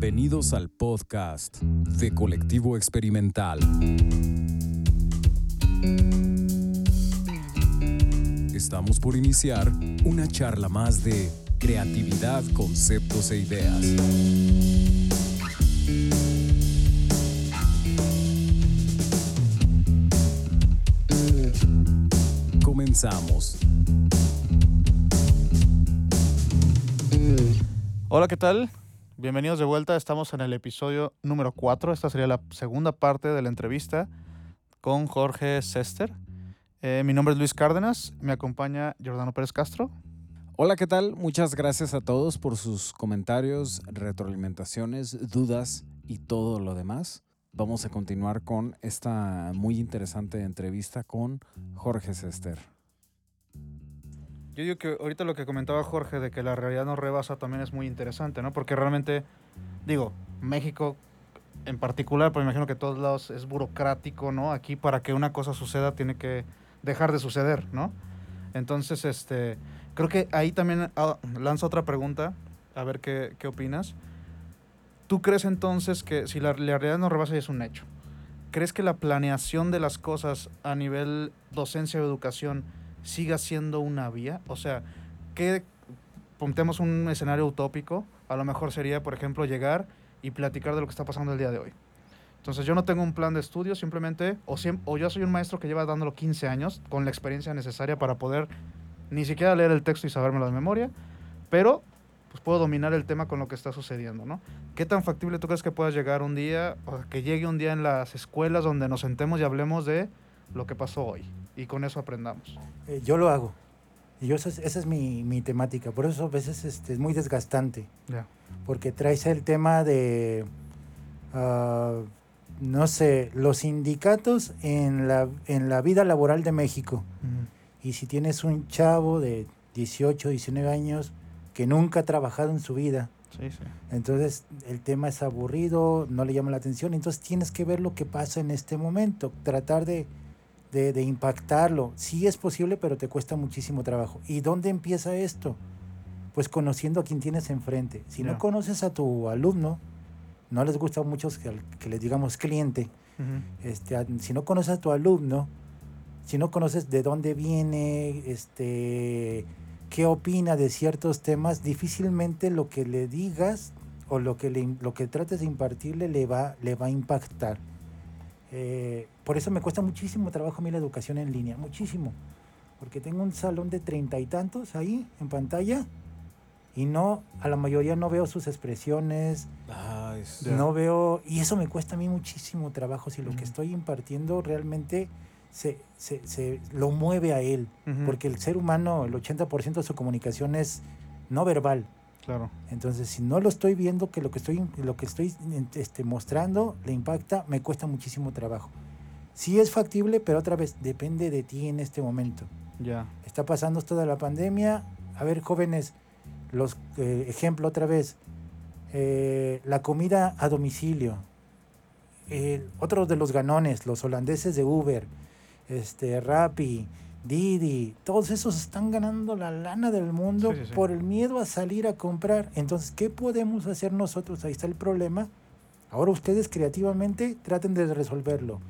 Bienvenidos al podcast de Colectivo Experimental. Estamos por iniciar una charla más de creatividad, conceptos e ideas. Comenzamos. Hola, ¿qué tal? Bienvenidos de vuelta. Estamos en el episodio número 4. Esta sería la segunda parte de la entrevista con Jorge Sester. Eh, mi nombre es Luis Cárdenas. Me acompaña Jordano Pérez Castro. Hola, ¿qué tal? Muchas gracias a todos por sus comentarios, retroalimentaciones, dudas y todo lo demás. Vamos a continuar con esta muy interesante entrevista con Jorge Sester. Yo digo que ahorita lo que comentaba Jorge de que la realidad nos rebasa también es muy interesante, ¿no? Porque realmente, digo, México en particular, me imagino que todos lados es burocrático, ¿no? Aquí para que una cosa suceda tiene que dejar de suceder, ¿no? Entonces, este, creo que ahí también ah, lanzo otra pregunta, a ver qué, qué opinas. ¿Tú crees entonces que si la, la realidad nos rebasa y es un hecho, ¿crees que la planeación de las cosas a nivel docencia o educación siga siendo una vía? O sea, que pontemos un escenario utópico, a lo mejor sería, por ejemplo, llegar y platicar de lo que está pasando el día de hoy. Entonces yo no tengo un plan de estudio, simplemente, o, siem- o yo soy un maestro que lleva dándolo 15 años, con la experiencia necesaria para poder ni siquiera leer el texto y sabérmelo de memoria, pero pues puedo dominar el tema con lo que está sucediendo, ¿no? ¿Qué tan factible tú crees que pueda llegar un día, o que llegue un día en las escuelas donde nos sentemos y hablemos de lo que pasó hoy y con eso aprendamos? Eh, yo lo hago. Y yo, esa es, esa es mi, mi temática. Por eso a veces este, es muy desgastante. Porque traes el tema de, ah, no sé, los sindicatos en la, en la vida laboral de México. Y si tienes un chavo de 18, 19 años que nunca ha trabajado en su vida, Sí, sí. entonces el tema es aburrido, no le llama la atención, entonces tienes que ver lo que pasa en este momento, tratar de, de, de impactarlo. Sí es posible, pero te cuesta muchísimo trabajo. ¿Y dónde empieza esto? Pues conociendo a quien tienes enfrente. Si no conoces a tu alumno, no les gusta mucho que, que les digamos cliente, este, si no conoces a tu alumno, si no conoces de dónde viene, este, qué opina de ciertos temas, difícilmente lo que le digas o lo que, le, lo que trates de impartirle le va, le va a impactar. Eh, por eso me cuesta muchísimo trabajo a mí la educación en línea, muchísimo. Porque tengo un salón de treinta y tantos ahí en pantalla y no, a la mayoría no veo sus expresiones, Ya. no veo, y eso me cuesta a mí muchísimo trabajo si lo que estoy impartiendo realmente se, se, se lo mueve a él, porque el ser humano, el 80% de su comunicación es no verbal. Claro. Entonces, si no lo estoy viendo, que lo que estoy, lo que estoy este, mostrando le impacta, me cuesta muchísimo trabajo. Sí es factible, pero otra vez depende de ti en este momento. Ya. Está pasando esto de la pandemia. A ver, jóvenes, los eh, ejemplo otra vez. eh, la comida a domicilio. Eh, otros de los ganones, los holandeses de Uber, este, Rappi, Didi, todos esos están ganando la lana del mundo Sí, sí, sí. por el miedo a salir a comprar. Entonces, ¿qué podemos hacer nosotros? Ahí está el problema. Ahora ustedes creativamente traten de resolverlo.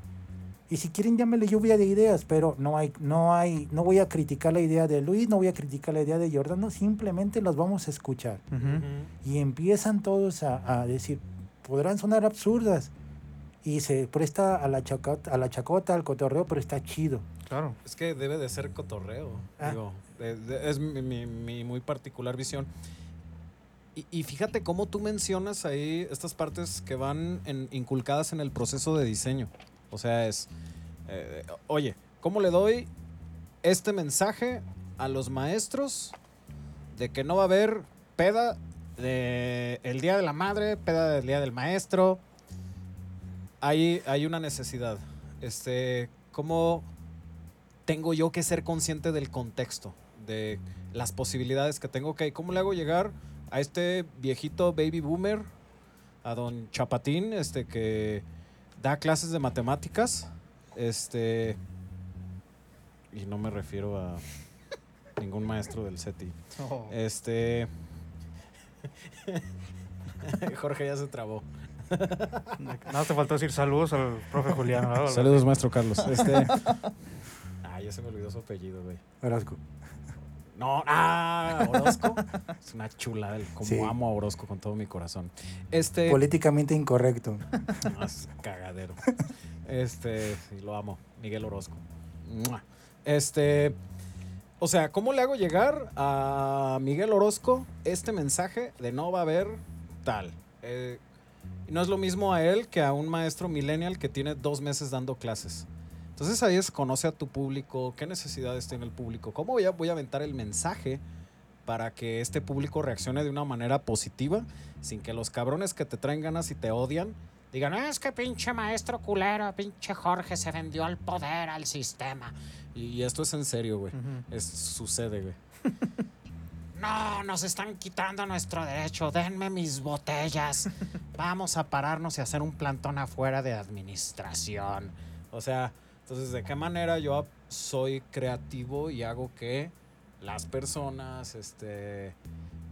Y si quieren llámele lluvia de ideas, pero no hay, no hay, no voy a criticar la idea de Luis, no voy a criticar la idea de Jordano, simplemente las vamos a escuchar. Y empiezan todos a, a decir, podrán sonar absurdas. Y se presta a la chacota, a la chacota, al cotorreo, pero está chido. Claro. Es que debe de ser cotorreo. Ah. Digo, de- de- es mi, mi- mi muy particular visión. Y, y fíjate cómo tú mencionas ahí estas partes que van en- inculcadas en el proceso de diseño. O sea, es, eh, oye, ¿cómo le doy este mensaje a los maestros de que no va a haber peda de el Día de la Madre, peda del Día del Maestro? Hay, hay una necesidad. Este, ¿cómo tengo yo que ser consciente del contexto, de las posibilidades que tengo? Ok, ¿cómo le hago llegar a este viejito baby boomer, a don Chapatín, este que da clases de matemáticas? Este. Y no me refiero a ningún maestro del CETI. Oh. Este. Jorge ya se trabó. Nada te faltó decir saludos al profe Julián. Saludos, maestro Carlos. Este... Ay, ya se me olvidó su apellido, güey. Orozco. No, ah, Orozco. Es una chula, como Sí. amo a Orozco con todo mi corazón. Este. Políticamente incorrecto. Más cagadero. Este, sí, lo amo. Miguel Orozco. Este, o sea, ¿cómo le hago llegar a Miguel Orozco este mensaje de no va a haber tal? Eh, no es lo mismo a él que a un maestro millennial que tiene dos meses dando clases. Entonces ahí es conoce a tu público, qué necesidades tiene el público, cómo voy a, voy a aventar el mensaje para que este público reaccione de una manera positiva, sin que los cabrones que te traen ganas y te odian digan, "Ah, Es que pinche maestro culero, pinche Jorge se vendió al poder, al sistema. y, y esto es en serio, güey. Es, sucede, güey. No, nos están quitando nuestro derecho. Denme mis botellas. Vamos a pararnos y hacer un plantón afuera de administración. O sea, entonces, ¿de qué manera yo soy creativo y hago que las personas este,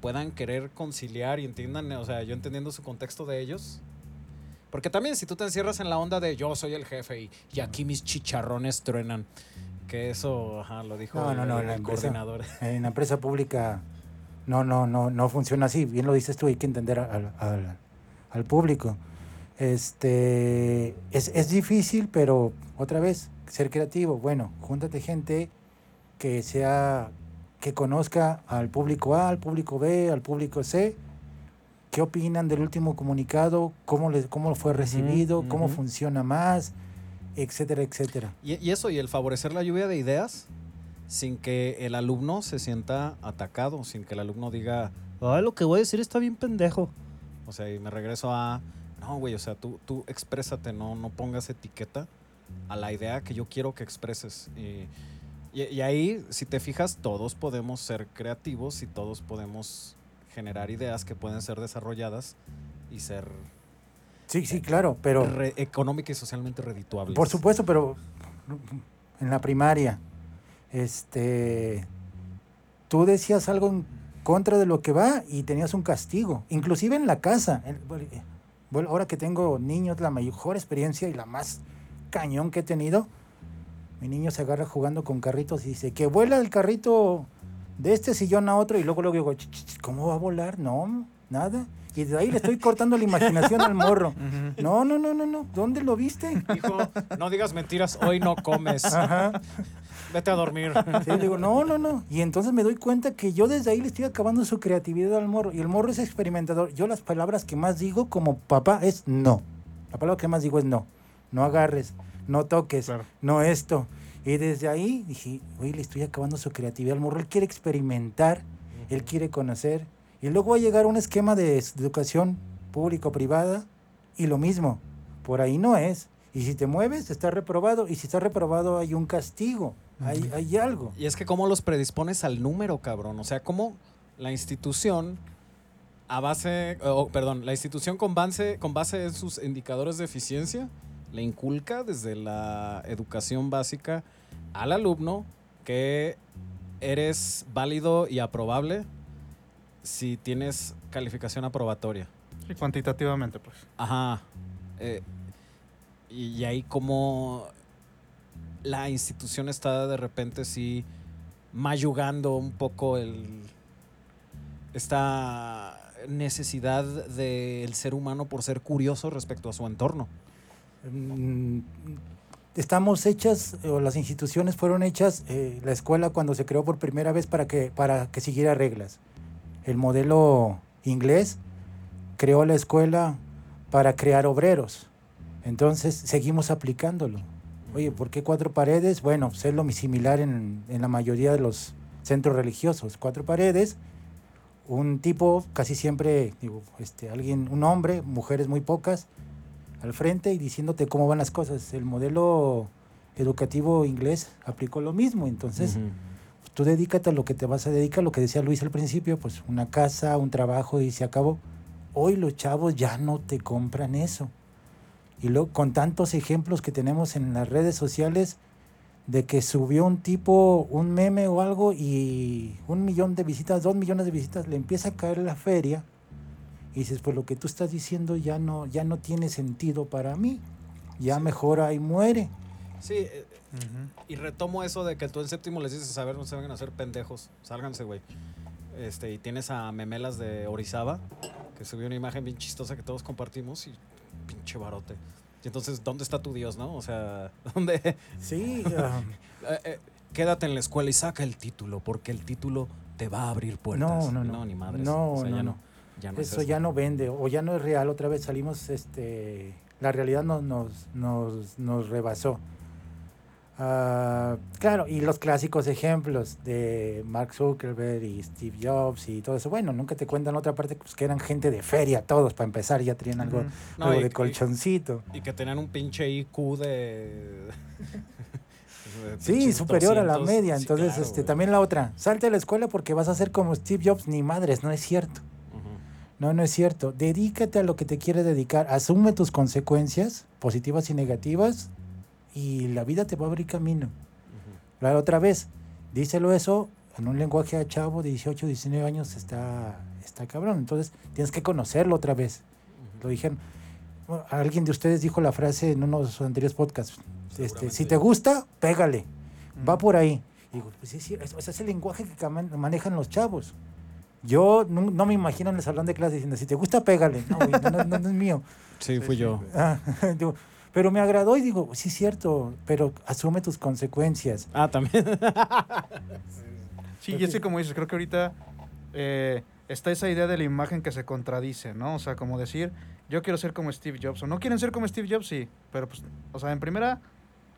puedan querer conciliar y entiendan, o sea, yo entendiendo su contexto de ellos? Porque también si tú te encierras en la onda de yo soy el jefe y, y aquí mis chicharrones truenan, que eso, ajá, lo dijo No, no, no, el coordinador. En la empresa pública no, no, no, no funciona así. Bien lo dices tú, hay que entender al, al- al público. Este es, es difícil, pero otra vez, ser creativo. Bueno, júntate gente que sea, que conozca al público A, al público B, al público C. ¿Qué opinan del último comunicado? ¿Cómo, les, cómo fue recibido? ¿Cómo funciona más? Etcétera, etcétera. Y, y eso, y el favorecer la lluvia de ideas sin que el alumno se sienta atacado, sin que el alumno diga, ay, lo que voy a decir está bien pendejo. O sea, y me regreso a, no, güey, o sea, tú, tú exprésate, no, no pongas etiqueta a la idea que yo quiero que expreses. Y, y- y ahí, si te fijas, todos podemos ser creativos y todos podemos generar ideas que pueden ser desarrolladas y ser Sí, sí, claro, pero... re- económica y socialmente redituables. Por supuesto, pero en la primaria, este, tú decías algo en contra de lo que va y tenías un castigo, inclusive en la casa. El- bueno, ahora que tengo niños, la mejor experiencia y la más cañón que he tenido, mi niño se agarra jugando con carritos y dice que vuela el carrito de este sillón a otro y luego luego digo, "Ch, ch, ch, ¿cómo va a volar? No, nada. Y de ahí le estoy cortando la imaginación al morro. No, no, no, no, no. ¿Dónde lo viste? Hijo, no digas mentiras, hoy no comes. Ajá. Vete a dormir. Sí, digo, no, no, no. Y entonces me doy cuenta que yo desde ahí le estoy acabando su creatividad al morro. Y el morro es experimentador. Yo las palabras que más digo como papá es no. La palabra que más digo es no. No agarres, no toques, Claro. no esto. Y desde ahí dije, oye, le estoy acabando su creatividad al morro. Él quiere experimentar, él quiere conocer. Y luego va a llegar un esquema de educación público-privada y lo mismo. Por ahí no es. Y si te mueves, está reprobado. Y si está reprobado, hay un castigo. Hay, hay algo. Y es que cómo los predispones al número, cabrón. O sea, cómo la institución a base, o, perdón, la institución con base, con base en sus indicadores de eficiencia le inculca desde la educación básica al alumno que eres válido y aprobable si tienes calificación aprobatoria. Sí, cuantitativamente, pues. Ajá. Eh, y, y ahí como la institución está de repente sí mayugando un poco el esta necesidad del ser humano por ser curioso respecto a su entorno. Mm, Estamos hechas, o las instituciones fueron hechas, eh, la escuela cuando se creó por primera vez para que, para que siguiera reglas. El modelo inglés creó la escuela para crear obreros. Entonces seguimos aplicándolo. Oye, ¿por qué cuatro paredes? Bueno, pues es lo similar en, en la mayoría de los centros religiosos. Cuatro paredes, un tipo, casi siempre, digo, este, alguien, un hombre, mujeres muy pocas, al frente y diciéndote cómo van las cosas. El modelo educativo inglés aplicó lo mismo. Entonces, pues, tú dedícate a lo que te vas a dedicar, lo que decía Luis al principio, pues una casa, un trabajo y se acabó. Hoy los chavos ya no te compran eso. Y luego con tantos ejemplos que tenemos en las redes sociales de que subió un tipo un meme o algo y un millón de visitas, dos millones de visitas, le empieza a caer la feria Y dices, pues lo que tú estás diciendo ya no, ya no tiene sentido para mí. Ya mejor ahí muere. Sí, eh, y retomo eso de que tú en séptimo les dices, a ver, no se vengan a hacer pendejos, sálganse, güey. Este, y tienes a Memelas de Orizaba, que subió una imagen bien chistosa que todos compartimos y pinche barote. Y entonces, ¿dónde está tu Dios, no? O sea, ¿dónde? Sí, eh, quédate en la escuela y saca el título, porque el título te va a abrir puertas. No, no, no. ni madres. No, o sea, no, ya no. no. Ya no es eso ya no vende o ya no es real. Otra vez salimos, este, la realidad nos, nos, nos, nos rebasó. Ah, claro, y los clásicos ejemplos de Mark Zuckerberg y Steve Jobs y todo eso. Bueno, nunca te cuentan otra parte, pues que eran gente de feria, todos para empezar, ya tenían algo, Ujú. No, algo y- de colchoncito. Y que tenían un pinche IQ de. de Sí, superior a la 200. media. Sí, Entonces, claro, este, también la otra, salte a la escuela porque vas a ser como Steve Jobs, ni madres, no es cierto. No, no es cierto. Dedícate a lo que te quieres dedicar. Asume tus consecuencias, positivas y negativas, y la vida te va a abrir camino. Ujú. La otra vez, díselo eso en un lenguaje a chavo de 18, 19 años, está, está cabrón. Entonces, tienes que conocerlo otra vez. Lo dijeron. Bueno, alguien de ustedes dijo la frase en uno de sus anteriores podcasts. Este, si te gusta, pégale. Va Ujú. por ahí. Y digo, pues sí, sí, es, o sea, es el lenguaje que manejan los chavos. Yo no, no me imagino en el salón de clase diciendo, si te gusta, pégale. No, güey, no, no, no es mío. Sí, fui yo. Ah, digo, pero me agradó y digo, sí, es cierto, pero asume tus consecuencias. Ah, también. Sí, y es que como dices, creo que ahorita eh, está esa idea de la imagen que se contradice, ¿no? O sea, como decir, yo quiero ser como Steve Jobs, o no quieren ser como Steve Jobs, sí, pero pues, o sea, en primera,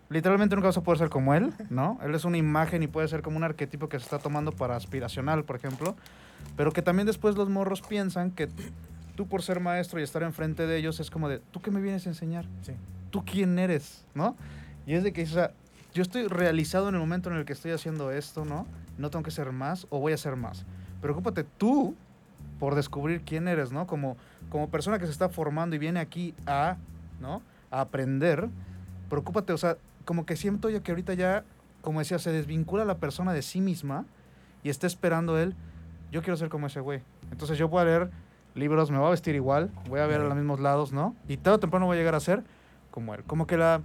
literalmente nunca vas a poder ser como él, ¿no? Él es una imagen y puede ser como un arquetipo que se está tomando para aspiracional, por ejemplo, pero que también después los morros piensan que tú por ser maestro y estar enfrente de ellos es como de, ¿tú qué me vienes a enseñar? Sí. ¿Tú quién eres? ¿No? Y es de que, o sea, yo estoy realizado en el momento en el que estoy haciendo esto, ¿no? No tengo que ser más o voy a ser más. Preocúpate tú por descubrir quién eres, ¿no? Como, como persona que se está formando y viene aquí a, ¿no? A aprender. Preocúpate, o sea, como que siento yo que ahorita ya, como decía, se desvincula la persona de sí misma y está esperando él, yo quiero ser como ese güey. Entonces yo voy a leer libros, me voy a vestir igual, voy a ver a los mismos lados, ¿no? Y tarde o temprano voy a llegar a ser como él. Como que la,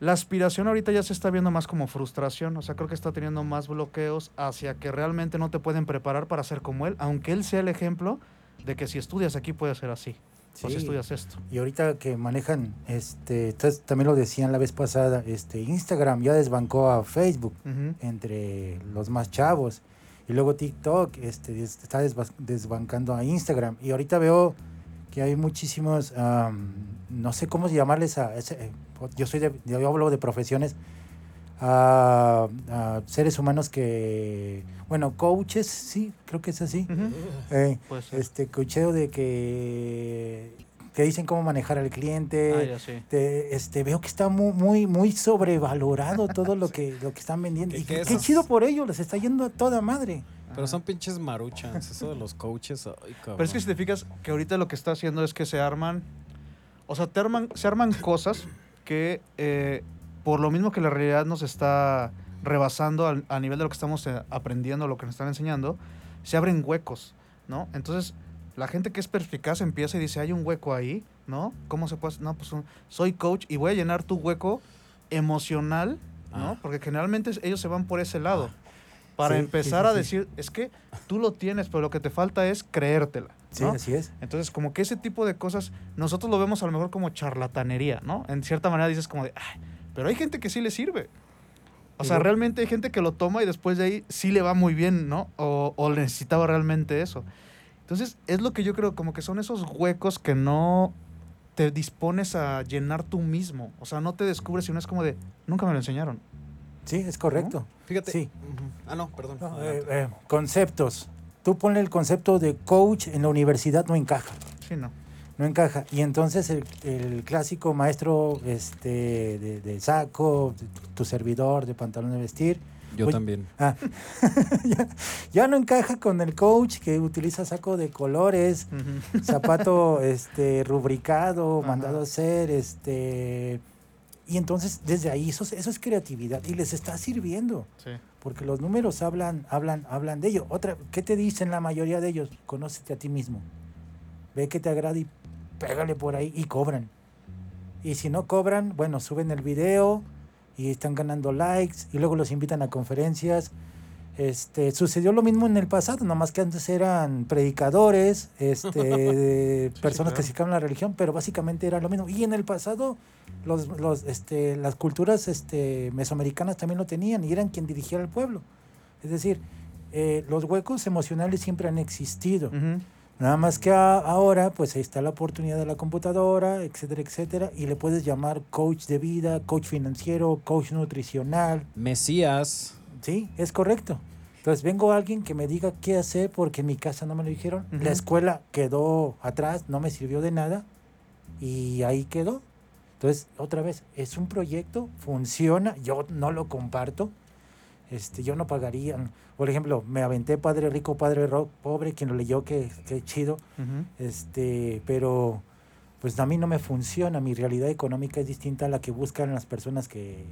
la aspiración ahorita ya se está viendo más como frustración, o sea, creo que está teniendo más bloqueos hacia que realmente no te pueden preparar para ser como él, aunque él sea el ejemplo de que si estudias aquí puede ser así, o si estudias esto. Y ahorita que manejan, este, también lo decían la vez pasada, este, Instagram ya desbancó a Facebook entre los más chavos. Y luego TikTok este, está desba- desbancando a Instagram. Y ahorita veo que hay muchísimos, am, no sé cómo llamarles a ese, eh, yo soy de, yo hablo de profesiones, a, a seres humanos que, bueno, coaches, sí, creo que es así. Eh, este cocheo de que te dicen cómo manejar al cliente. Ah, ya sí. te- este, veo que está muy, muy, muy sobrevalorado todo lo que, lo que están vendiendo. ¿Qué- y qué chido por ello, les está yendo a toda madre. Pero son pinches maruchans, eso de los coaches. Ay, Pero es que si te fijas que ahorita lo que está haciendo es que se arman, o sea, te arman, se arman cosas que eh, por lo mismo que la realidad nos está rebasando al- a nivel de lo que estamos eh, aprendiendo, lo que nos están enseñando, se abren huecos, ¿no? Entonces, la gente que es perspicaz empieza y dice, hay un hueco ahí, ¿no? ¿Cómo se puede? hacer? No, pues un- soy coach y voy a llenar tu hueco emocional, ¿no? Ah. Porque generalmente ellos se van por ese lado. Para Sí, sí, empezar sí, a sí. decir, es que tú lo tienes, pero lo que te falta es creértela. Sí, ¿no? así es. Entonces, como que ese tipo de cosas, nosotros lo vemos a lo mejor como charlatanería, ¿no? En cierta manera dices como de, "Ay", pero hay gente que sí le sirve. O sea, realmente hay gente que lo toma y después de ahí sí le va muy bien, ¿no? O, o necesitaba realmente eso. Entonces, es lo que yo creo, como que son esos huecos que no te dispones a llenar tú mismo. O sea, no te descubres y no es como de, nunca me lo enseñaron. Sí, es correcto. Fíjate. Sí. Ah, no, perdón. No, eh, eh, conceptos. Tú ponle el concepto de coach en la universidad, no encaja. Sí, no. No encaja. Y entonces el, el clásico maestro este, de, de saco, de tu servidor, de pantalón de vestir, Yo oye, también. Ah, ya, ya no encaja con el coach que utiliza saco de colores, zapato este rubricado, mandado a hacer, este y entonces desde ahí eso, es- eso es creatividad y les está sirviendo, Sí. porque los números hablan hablan hablan de ello. Otra, ¿qué te dicen la mayoría de ellos? Conócete a ti mismo. ve que te agrada y pégale por ahí y cobran. Y si no cobran, bueno, suben el video y están ganando likes y luego los invitan a conferencias. Este, sucedió lo mismo en el pasado, nomás que antes eran predicadores, este, de personas que claro. se a la religión, pero básicamente era lo mismo. Y en el pasado, los, los, este, las culturas este, mesoamericanas también lo tenían y eran quien dirigía al pueblo. Es decir, eh, los huecos emocionales siempre han existido. Nada más que a- ahora, pues ahí está la oportunidad de la computadora, etcétera, etcétera, y le puedes llamar coach de vida, coach financiero, coach nutricional, Mesías. Sí, es correcto. Entonces vengo a alguien que me diga qué hacer porque en mi casa no me lo dijeron. La escuela quedó atrás, no me sirvió de nada y ahí quedó. Entonces, otra vez, es un proyecto, funciona, yo no lo comparto. Este, yo no pagaría. Por ejemplo, me aventé Padre Rico, Padre Ro- Pobre, quien lo leyó, que, que chido. Este, pero pues a mí no me funciona, mi realidad económica es distinta a la que buscan las personas que,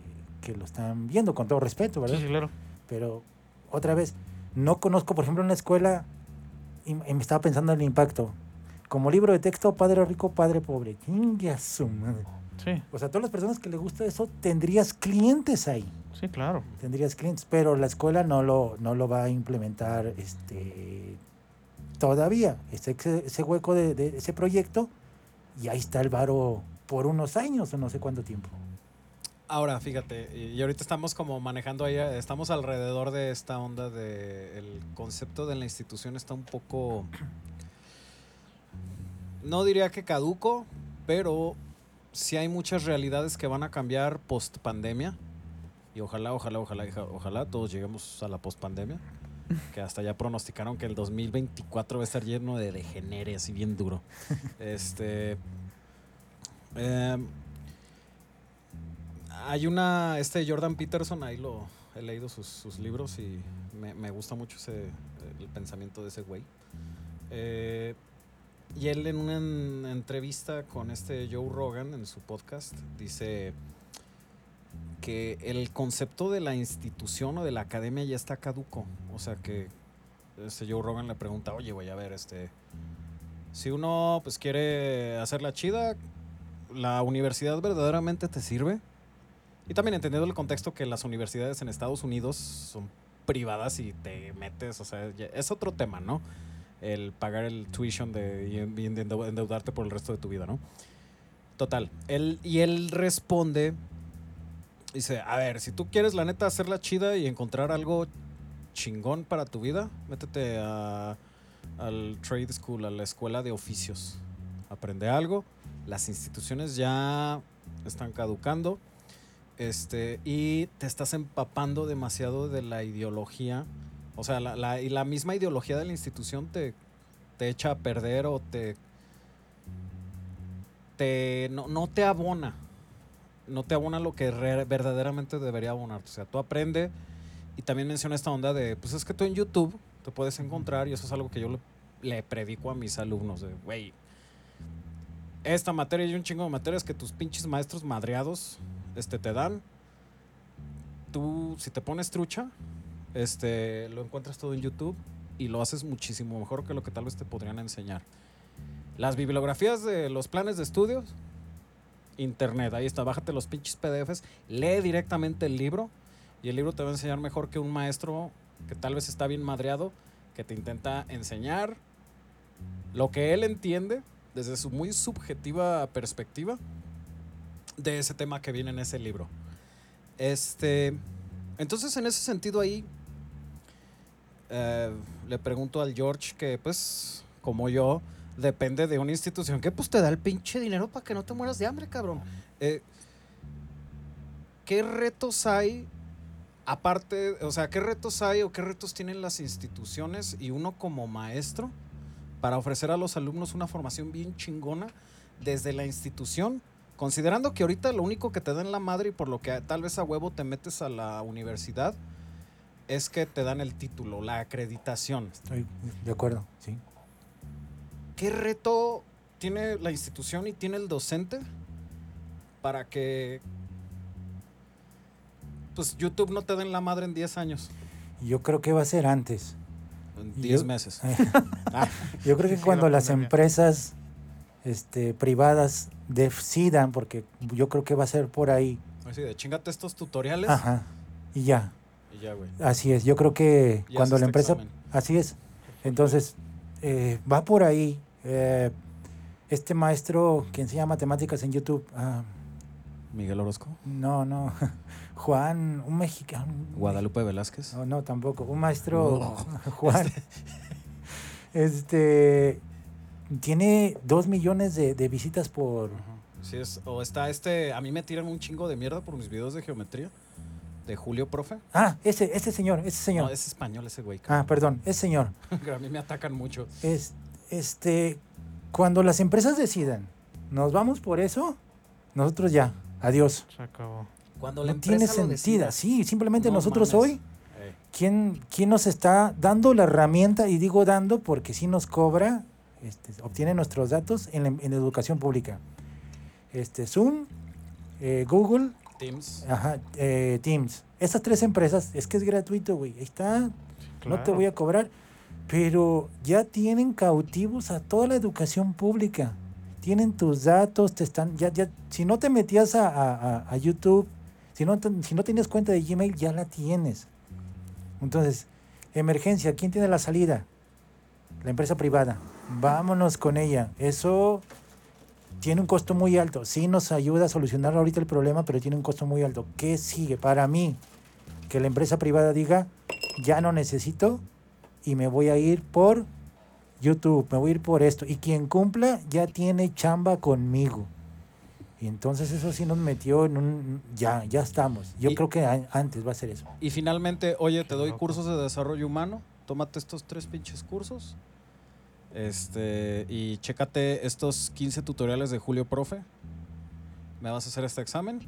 que lo están viendo, con todo respeto, ¿verdad? Sí, sí, claro. Pero otra vez, no conozco, por ejemplo, en la escuela, y, me estaba pensando en el impacto. Como libro de texto, Padre Rico, Padre Pobre. Sí, O sea, todas las personas que le gusta eso, tendrías clientes ahí. sí, claro. Tendrías clientes, pero la escuela no lo, no lo va a implementar este, todavía. Ese, ese- ese hueco de, de ese proyecto, y ahí está el varo por unos años o no sé cuánto tiempo. Ahora, fíjate, y y ahorita estamos como manejando ahí, eh, estamos alrededor de esta onda de el concepto de la institución está un poco, no diría que caduco, pero sí hay muchas realidades que van a cambiar post pandemia y ojalá, ojalá, ojalá, ojalá todos lleguemos a la post pandemia, que hasta ya pronosticaron que el 2024 va a estar lleno de degenere, así bien duro. este, em, hay una, este Jordan Peterson, ahí lo he leído sus, libros y me, gusta mucho ese, el pensamiento de ese güey. Eh, y él en una en- entrevista con este Joe Rogan en su podcast dice que el concepto de la institución o de la academia ya está caduco. O sea que este Joe Rogan le pregunta, oye, güey, a ver, este, si uno pues quiere hacer la chida, ¿la universidad verdaderamente te sirve? Y también entendiendo el contexto que las universidades en Estados Unidos son privadas y te metes, o sea, es otro tema, ¿no? El pagar el tuition de, y en- y en- endeu- endeudarte por el resto de tu vida, ¿no? Total. Él, y él responde, dice, a ver, si tú quieres la neta hacerla chida y encontrar algo chingón para tu vida, métete a, al trade school, a la escuela de oficios. Aprende algo. Las instituciones ya están caducando. Este, y te estás empapando demasiado de la ideología. O sea, la, la- y la misma ideología de la institución te, te echa a perder o te. te no, no te abona. No te abona lo que verdaderamente debería abonarte. O sea, tú aprende. Y también menciona esta onda de, pues es que tú en YouTube te puedes encontrar, y eso es algo que yo le, le predico a mis alumnos, de, güey, esta materia y un chingo de materias que tus pinches maestros madreados este, te dan. Tú, si te pones trucha, este, lo encuentras todo en YouTube y lo haces muchísimo mejor que lo que tal vez te podrían enseñar. Las bibliografías de los planes de estudios, internet, ahí está, bájate los pinches PDFs, lee directamente el libro y el libro te va a enseñar mejor que un maestro que tal vez está bien madreado, que te intenta enseñar lo que él entiende desde su muy subjetiva perspectiva de ese tema que viene en ese libro. Este, entonces en ese sentido ahí eh, le pregunto al George que pues como yo depende de una institución que pues te da el pinche dinero para que no te mueras de hambre, cabrón. Eh, ¿Qué retos hay aparte, o sea, qué retos hay o qué retos tienen las instituciones y uno como maestro para ofrecer a los alumnos una formación bien chingona desde la institución? Considerando que ahorita lo único que te dan la madre y por lo que tal vez a huevo te metes a la universidad es que te dan el título, la acreditación. Estoy de acuerdo, sí. ¿Qué reto tiene la institución y tiene el docente para que pues YouTube no te den la madre en 10 años? Yo creo que va a ser antes. En 10 Yo- meses. Yo creo que cuando la las empresas este, privadas decidan, porque yo creo que va a ser por ahí, Así de chingate estos tutoriales ajá, y ya, y ya, güey. así es. Yo creo que Y cuando la empresa, examen. así es. Entonces, eh, va por ahí. eh, este maestro que enseña matemáticas en YouTube, ah, Miguel Orozco. no, no, Juan, un mexicano. Guadalupe Velázquez. No, no, tampoco. Un maestro, Juan, este, tiene dos millones de, de visitas por... Sí, es, o está este. A mí me tiran un chingo de mierda por mis videos de geometría. De Julio Profe. Ah, ese, ese señor, ese señor. No, es español ese güey. Ah, perdón, ese señor. A mí me atacan mucho. Es, este, cuando las empresas decidan, nos vamos por eso, nosotros ya, adiós. Se acabó. Cuando la No tiene empresa lo sentido. decida. Sí, simplemente No nosotros hoy, ¿quién, ¿quién nos está dando la herramienta? Y digo dando porque sí nos cobra, este, obtiene nuestros datos en la, en la educación pública. Este, Zoom, eh, Google, Teams. ajá, eh, Teams. Esas tres empresas, es que es gratuito, güey. Ahí está, no te voy a cobrar. Pero ya tienen cautivos a toda la educación pública. Tienen tus datos, te están, ya, ya, si no te metías a, a- a- YouTube, si no, si no tenías cuenta de Gmail, ya la tienes. Entonces, emergencia, ¿quién tiene la salida? La empresa privada. Vámonos con ella. Eso tiene un costo muy alto. Sí nos ayuda a solucionar ahorita el problema, pero tiene un costo muy alto. ¿Qué sigue? Para mí, que la empresa privada diga, ya no necesito y me voy a ir por YouTube, me voy a ir por esto. Y quien cumpla ya tiene chamba conmigo. Y entonces eso sí nos metió en un... Ya, ya estamos. Yo Y- creo que a- antes va a ser eso. Y finalmente, oye, te doy cursos de desarrollo humano. Tómate estos tres pinches cursos. Este, y chécate estos 15 tutoriales de Julio Profe. ¿Me vas a hacer este examen?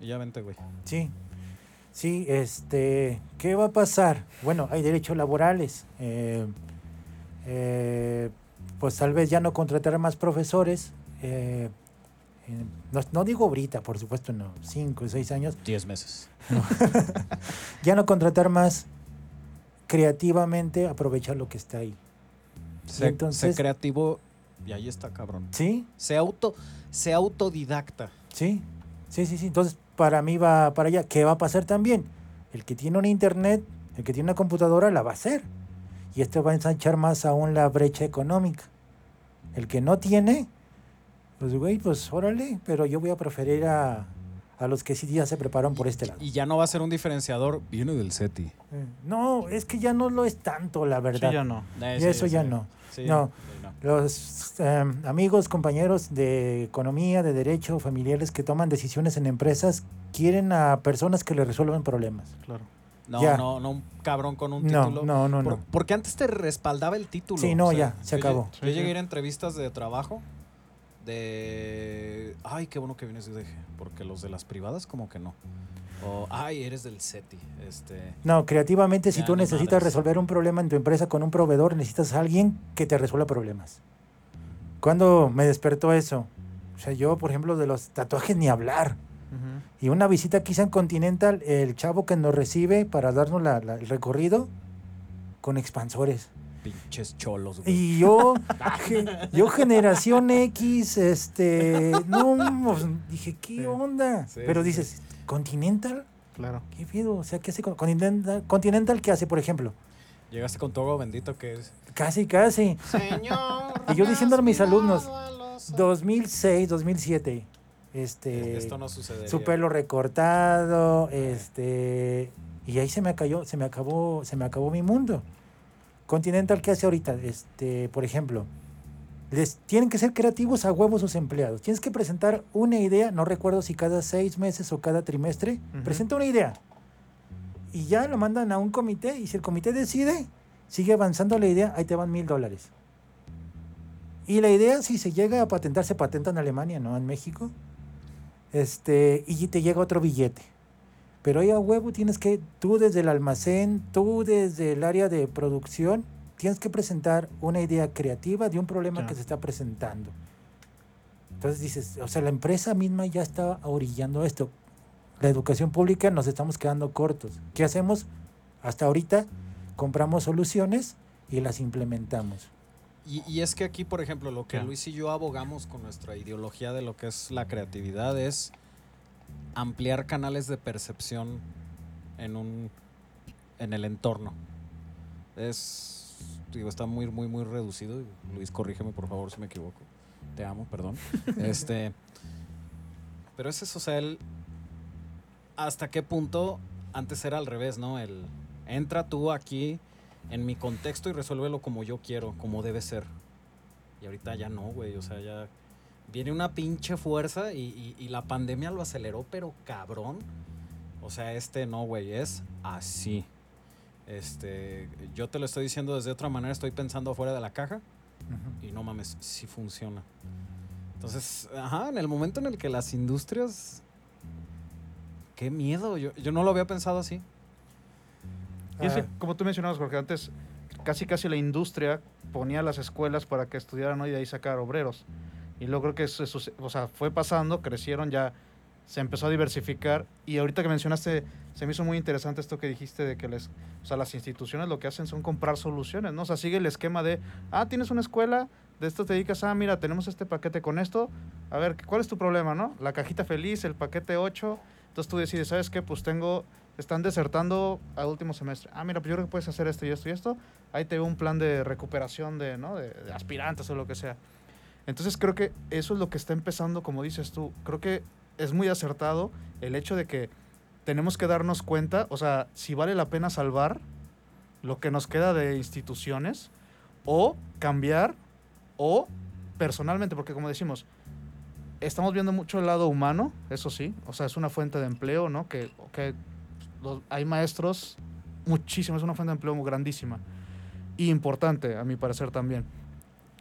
Y ya vente, güey. Sí, sí, este, ¿qué va a pasar? Bueno, hay derechos laborales. eh, eh, pues tal vez ya no contratar más profesores. eh, no, no digo ahorita, por supuesto, no, cinco o seis años. 10 meses. Ya no contratar más creativamente, aprovechar lo que está ahí. Sé, entonces- sé creativo y ahí está, cabrón. ¿Sí? Sé auto, sé autodidacta. Sí, sí, sí, sí. Entonces, para mí va para allá. ¿Qué va a pasar también? El que tiene un internet, el que tiene una computadora, la va a hacer. Y esto va a ensanchar más aún la brecha económica. El que no tiene, pues, güey, pues órale, pero yo voy a preferir a, a los que sí ya se preparan por este lado. Y ya no va a ser un diferenciador. Viene del SETI. Eh, No, es que ya no lo es tanto, la Sí, verdad. ya no. Eh, Y sí, eso ya sí. no. Sí, No. sí, no. Los eh, amigos, compañeros de economía, de derecho, familiares que toman decisiones en empresas, quieren a personas que les resuelvan problemas. Claro. No, Ya. no, no un cabrón con un No, título. no, no, Por- no. Porque antes te respaldaba el título. Sí, no, ya, se yo acabó. Yo Sí, llegué sí. a ir a entrevistas de trabajo de... Ay, qué bueno que vienes de UDG, porque los de las privadas como que no. O, ay, eres del SETI. Este, No, creativamente, si tú necesitas madres. resolver un problema en tu empresa con un proveedor, necesitas a alguien que te resuelva problemas. ¿Cuándo me despertó eso? O sea, yo, por ejemplo, de los tatuajes ni hablar. Ujú. Y una visita hice en Continental, el chavo que nos recibe para darnos la- la- el recorrido con expansores. Pinches cholos, güey. Y yo, ge- yo generación X, este, no, pues, dije, ¿qué Sí. onda? Sí, Pero sí, dices, ¿Continental? Claro. ¿Qué pedo? O sea, ¿qué hace con- Continental? ¿Continental qué hace, por ejemplo? Llegaste con todo bendito que es... Casi, casi. Señor. Y yo diciendo a mis alumnos, mirado a los 2006, 2007. Este, Esto no sucedería. su pelo recortado, este, y ahí se me cayó, se me acabó, se me acabó mi mundo. Continental, ¿qué hace ahorita? Este, por ejemplo, les tienen que ser creativos a huevos sus empleados. Tienes que presentar una idea, no recuerdo si cada seis meses o cada trimestre, presenta una idea. Y ya lo mandan a un comité, y si el comité decide, sigue avanzando la idea, ahí te van mil dólares. Y la idea, si se llega a patentar, se patenta en Alemania, no en México. Este, y te llega otro billete. Pero ahí a huevo tienes que, tú desde el almacén, tú desde el área de producción, tienes que presentar una idea creativa de un problema Ya. que se está presentando. Entonces dices, o sea, la empresa misma ya está orillando esto. La educación pública nos estamos quedando cortos. ¿Qué hacemos hasta ahorita? compramos soluciones y las implementamos. Y, y es que aquí, por ejemplo, lo que Ya. Luis y yo abogamos con nuestra ideología de lo que es la creatividad es ampliar canales de percepción en un en el entorno. Es digo, está muy muy muy reducido. Luis, corrígeme por favor si me equivoco. Te amo, perdón. este pero es eso, o sea, el hasta qué punto antes era al revés, ¿no? El entra tú aquí en mi contexto y resuélvelo como yo quiero, como debe ser. Y ahorita ya no, güey. O sea, ya viene una pinche fuerza y, y- y la pandemia lo aceleró, pero cabrón. O sea, este no, güey, es así. Este, yo te lo estoy diciendo desde otra manera, estoy pensando afuera de la caja y no mames, sí funciona. Entonces, ajá, en el momento en el que las industrias... Qué miedo, yo, yo no lo había pensado así. Y es que, como tú mencionabas, Jorge, antes casi casi la industria ponía las escuelas para que estudiaran ¿no? y de ahí sacar obreros. Y luego creo que fue pasando, crecieron, ya se empezó a diversificar. Y ahorita que mencionaste, se me hizo muy interesante esto que dijiste de que les, o sea, las instituciones lo que hacen son comprar soluciones, ¿no? O sea, sigue el esquema de, ah, tienes una escuela, de esto te dedicas, ah, mira, tenemos este paquete con esto, a ver, ¿cuál es tu problema, no? La cajita feliz, el paquete 8, entonces tú decides, ¿sabes qué? Pues tengo, están desertando al último semestre. Ah, mira, pues yo creo que puedes hacer esto y esto y esto. Ahí te veo un plan de recuperación de, ¿no? de, de aspirantes o lo que sea. Entonces creo que eso es lo que está empezando, como dices tú. Creo que es muy acertado el hecho de que tenemos que darnos cuenta, o sea, si vale la pena salvar lo que nos queda de instituciones o cambiar o personalmente, porque como decimos, estamos viendo mucho el lado humano, eso sí, o sea, es una fuente de empleo, ¿no? Que, que hay maestros, muchísimo, es una fuente de empleo grandísima y importante, a mi parecer también.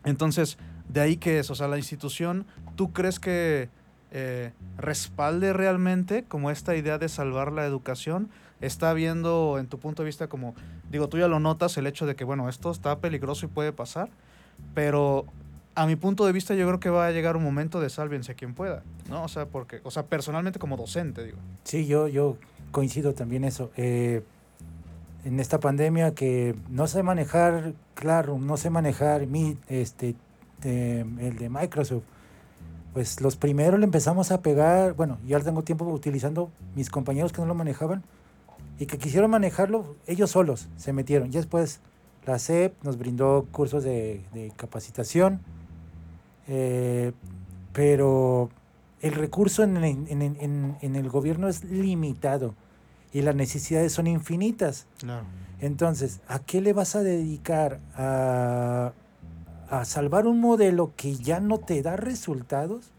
Entonces, de ahí que es, o sea, la institución, ¿tú crees que eh, respalde realmente como esta idea de salvar la educación? Está viendo, en tu punto de vista, como, digo, tú ya lo notas, el hecho de que, bueno, esto está peligroso y puede pasar, pero a mi punto de vista yo creo que va a llegar un momento de sálvense quien pueda, ¿no? O sea, porque, o sea, personalmente como docente, digo. Sí, yo, yo coincido también eso. Eh, en esta pandemia que no sé manejar, claro, no sé manejar mi, este, eh, el de Microsoft. Pues los primeros le empezamos a pegar, bueno, ya tengo tiempo utilizando mis compañeros que no lo manejaban y que quisieron manejarlo, ellos solos se metieron. Y después la CEP nos brindó cursos de, de capacitación, eh, pero el recurso en, el- en- en- en el gobierno es limitado y las necesidades son infinitas. Claro. Entonces, ¿a qué le vas a dedicar? ¿A, a salvar un modelo que ya no te da resultados?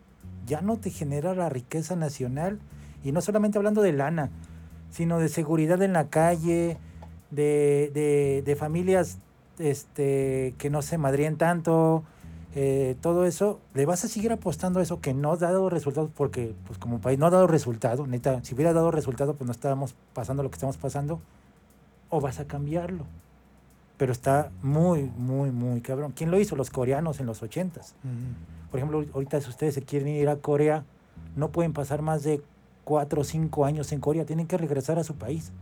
¿Ya no te genera la riqueza nacional? Y no solamente hablando de lana, sino de seguridad en la calle, de, de- de familias este, que no se madrían tanto, eh, todo eso, ¿le vas a seguir apostando a eso que no ha dado resultados? Porque, pues como país no ha dado resultado, neta, si hubiera dado resultado, pues no estábamos pasando lo que estamos pasando, o vas a cambiarlo. Pero está muy, muy, muy cabrón. ¿Quién lo hizo? Los coreanos en los ochentas. Por ejemplo, ahorita si ustedes se quieren ir a Corea, no pueden pasar más de cuatro o cinco años en Corea, tienen que regresar a su país.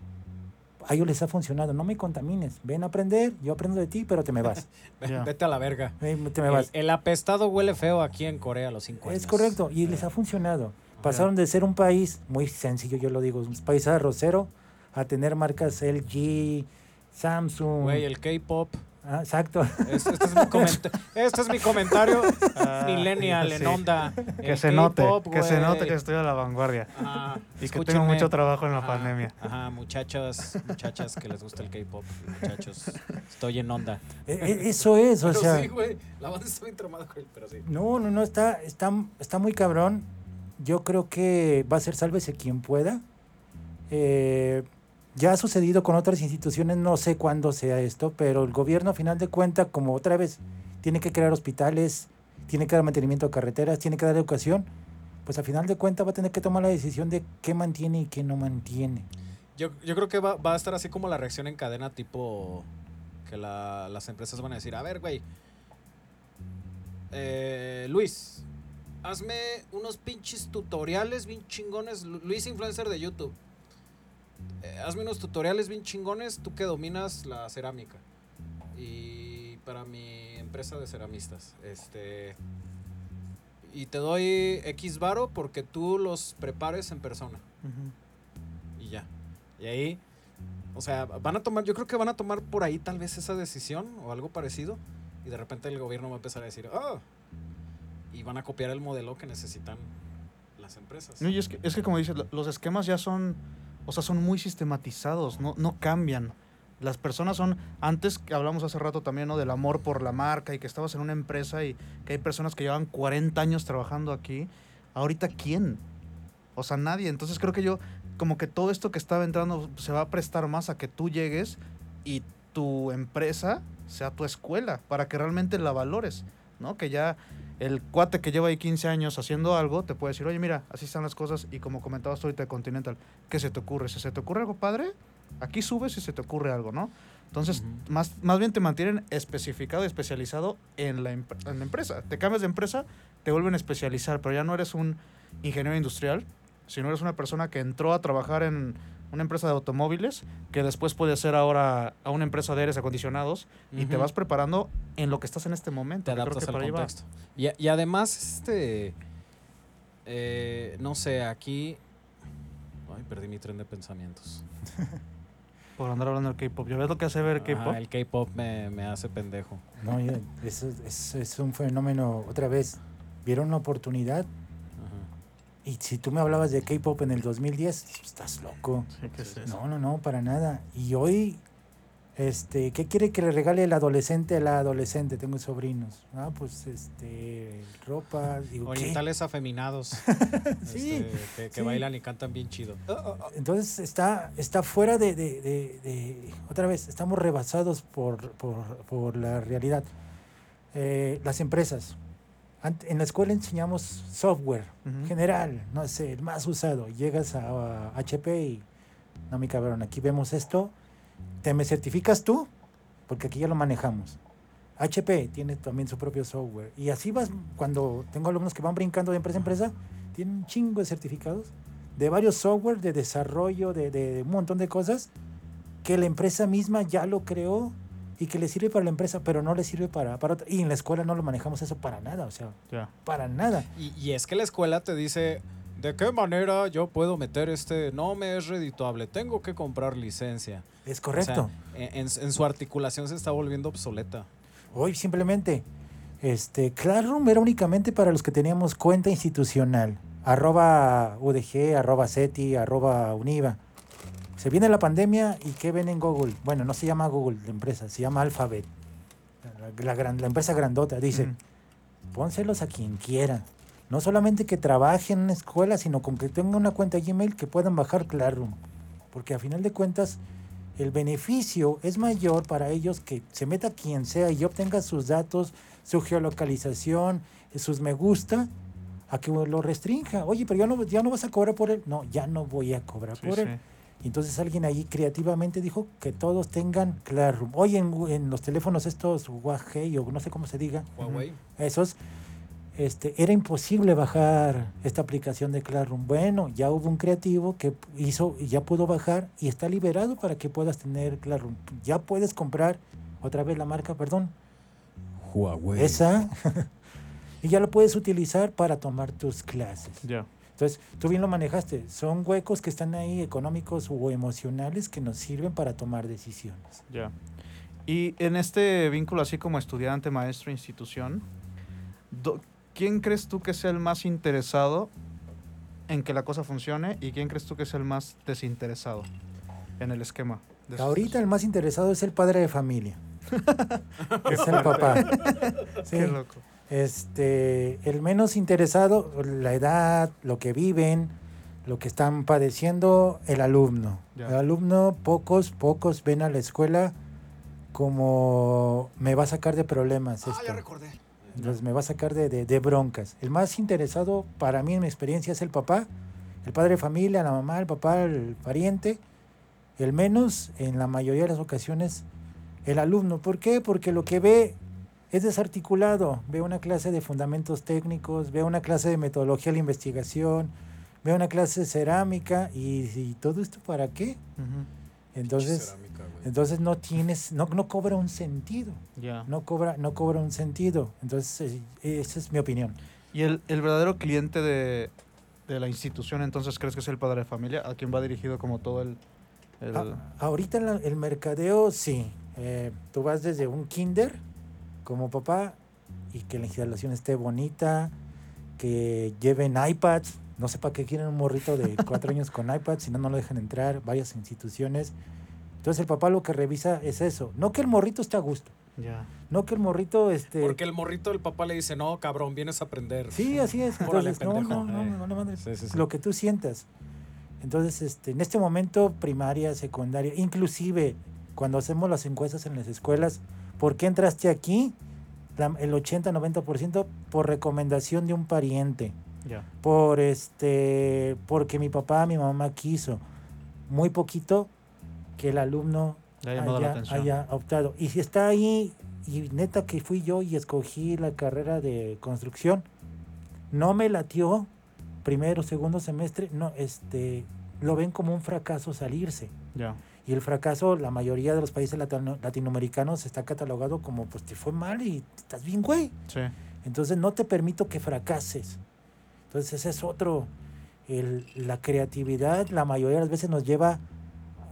A ellos les ha funcionado, no me contamines, ven a aprender, yo aprendo de ti, pero te me vas. Vete a la verga. Te me El, vas. el apestado huele feo aquí en Corea a los cinco años. Es correcto, y les ha funcionado. Pasaron de ser un país muy sencillo, yo lo digo, un país arrocero, a tener marcas LG, Samsung. Güey, el K-pop. Ah, exacto. Es- Este, es mi comenta- este es mi comentario millennial en onda. Que El se note, que se note que estoy a la vanguardia. Ajá, Y que tengo mucho trabajo en la Ajá, pandemia. Ajá, muchachas, muchachas que les gusta el K-pop. Muchachos, estoy en onda. E- e- Eso es, o Pero sea. sí, güey, la banda está bien tramada con él, pero sí. No, no, no, está, está, está muy cabrón. Yo creo que va a ser sálvese quien pueda. Eh, ya ha sucedido con otras instituciones, no sé cuándo sea esto, pero el gobierno a final de cuentas, como otra vez, tiene que crear hospitales, tiene que dar mantenimiento a carreteras, tiene que dar educación, pues a final de cuentas va a tener que tomar la decisión de qué mantiene y qué no mantiene. Yo, yo creo que va, va a estar así como la reacción en cadena, tipo que la- las empresas van a decir, a ver, güey, eh, Luis, hazme unos pinches tutoriales bien chingones, Lu- Luis Influencer de YouTube. Eh, hazme unos tutoriales bien chingones, tú que dominas la cerámica. Y para mi empresa de ceramistas, este... Y te doy X varo porque tú los prepares en persona. Y ya. Y ahí, o sea, van a tomar, yo creo que van a tomar por ahí tal vez esa decisión o algo parecido. Y de repente el gobierno va a empezar a decir, oh, y van a copiar el modelo que necesitan las empresas. No, y es que, es que como dices, lo- los esquemas ya son, o sea, son muy sistematizados, no, no cambian. Las personas son, antes que hablamos hace rato también, ¿no? Del amor por la marca y que estabas en una empresa y que hay personas que llevan 40 años trabajando aquí. Ahorita, ¿quién? O sea, nadie. Entonces creo que yo, como que todo esto que estaba entrando se va a prestar más a que tú llegues y tu empresa sea tu escuela para que realmente la valores, ¿no? Que ya el cuate que lleva ahí 15 años haciendo algo te puede decir, oye, mira, así están las cosas y como comentabas ahorita de Continental, ¿qué se te ocurre? Si se te ocurre algo padre, aquí subes si se te ocurre algo, ¿no? Entonces, más, más bien te mantienen especificado y especializado en la, en la empresa. Te cambias de empresa, te vuelven a especializar, pero ya no eres un ingeniero industrial, sino eres una persona que entró a trabajar en una empresa de automóviles, que después puede ser ahora a una empresa de aires acondicionados, y te vas preparando en lo que estás en este momento. te que creo adaptas que al contexto. Y, y además, este, eh, no sé, aquí, ay, perdí mi tren de pensamientos. Por andar hablando del K-pop. ¿Ya ves lo que hace ver K-pop? El K-pop me, me hace pendejo. No, eso, eso es un fenómeno, otra vez, vieron una oportunidad. Y si tú me hablabas de K-pop en el 2010, estás loco. Sí, ¿qué es eso? No, no, no, para nada. Y hoy, este, ¿qué quiere que le regale el adolescente a la adolescente? Tengo sobrinos. Ah, pues, este, ropa. Digo, ¿qué? Orientales afeminados. Sí, este, que, que sí. bailan y cantan bien chido. Entonces está, está fuera de, de- de- de- Otra vez, estamos rebasados por, por- por la realidad. Eh, las empresas. En la escuela enseñamos software Ujú. general, no sé, el más usado. Llegas a, a HP y. No, mi cabrón, aquí vemos esto. ¿Te me certificas tú? Porque aquí ya lo manejamos. HP tiene también su propio software. Y así vas, cuando tengo alumnos que van brincando de empresa a empresa, tienen un chingo de certificados de varios software, de desarrollo, de, de un montón de cosas que la empresa misma ya lo creó y que le sirve para la empresa, pero no le sirve para, para otra. Y en la escuela no lo manejamos eso para nada, o sea, para nada. Y, y es que la escuela te dice, ¿de qué manera yo puedo meter este? No me es redituable, tengo que comprar licencia. Es O correcto. sea, en, en- su articulación se está volviendo obsoleta. Hoy simplemente, este, Classroom era únicamente para los que teníamos cuenta institucional. Arroba UDG, arroba SETI, arroba Univa. Se viene la pandemia y ¿qué ven en Google? Bueno, no se llama Google la empresa, se llama Alphabet. La, la gran- la empresa grandota dice, Ujú. pónselos a quien quiera. No solamente que trabaje en una escuela, sino con que tenga una cuenta Gmail que puedan bajar Classroom. Porque a final de cuentas, el beneficio es mayor para ellos que se meta quien sea y obtenga sus datos, su geolocalización, sus me gusta, a que lo restrinja. Oye, pero ya no, ya no vas a cobrar por él. No, ya no voy a cobrar Sí, por sí. él. Entonces alguien ahí creativamente dijo que todos tengan Classroom. Hoy en, en los teléfonos estos Huawei o no sé cómo se diga, Huawei. esos, este, era imposible bajar esta aplicación de Classroom. Bueno, ya hubo un creativo que hizo y ya pudo bajar y está liberado para que puedas tener Classroom. Ya puedes comprar otra vez la marca, perdón, Huawei. esa, y ya lo puedes utilizar para tomar tus clases. Ya. Entonces, tú bien lo manejaste. Son huecos que están ahí económicos o emocionales que nos sirven para tomar decisiones. Ya. Y en este vínculo, así como estudiante, maestro, institución, do- ¿quién crees tú que sea el más interesado en que la cosa funcione y quién crees tú que es el más desinteresado en el esquema? de Ahorita el más interesado es el padre de familia. es el papá. Sí. Qué loco. Este, el menos interesado, la edad, lo que viven, lo que están padeciendo, el alumno. Ya. El alumno, pocos, pocos ven a la escuela como me va a sacar de problemas. Ah, esto. ya recordé. Entonces me va a sacar de, de- de broncas. El más interesado para mí en mi experiencia es el papá, el padre de familia, la mamá, el papá, el pariente. El menos, en la mayoría de las ocasiones, el alumno. ¿Por qué? Porque lo que ve es desarticulado. Ve una clase de fundamentos técnicos, ve una clase de metodología de la investigación, ve una clase de cerámica y, y todo esto para qué? Entonces, Cerámica, entonces no tienes, no, no cobra un sentido. Ya. No cobra, no cobra un sentido. Entonces, eh, esa es mi opinión. ¿Y el, el verdadero cliente de, de la institución entonces crees que es el padre de familia? ¿A quien va dirigido como todo el... el- A- ahorita la- el mercadeo, sí. Eh, tú vas desde un kinder como papá y que la instalación esté bonita, que lleven iPads. No sé para qué quieren un morrito de cuatro años con iPads, si no, no lo dejan entrar, varias instituciones. Entonces el papá lo que revisa es eso. No que el morrito esté a gusto. ya. No que el morrito este Porque el morrito del papá le dice, no, cabrón, vienes a aprender. Sí, así es. Entonces, no, no, no, eh. no, no, madre. Sí, sí, sí. Lo que tú sientas. Entonces, este, en este momento, primaria, secundaria, inclusive cuando hacemos las encuestas en las escuelas, ¿por qué entraste aquí? La- el 80-90% por recomendación de un pariente, por este, porque mi papá, mi mamá quiso. Muy poquito que el alumno haya optado. Y si está ahí, y neta que fui yo y escogí la carrera de construcción, no me latió primero, segundo semestre, no, este, lo ven como un fracaso salirse. Ya. Y el fracaso, la mayoría de los países latino- latinoamericanos está catalogado como, pues te fue mal y estás bien, güey. Sí. Entonces no te permito que fracases. Entonces ese es otro. El- la creatividad la mayoría de las veces nos lleva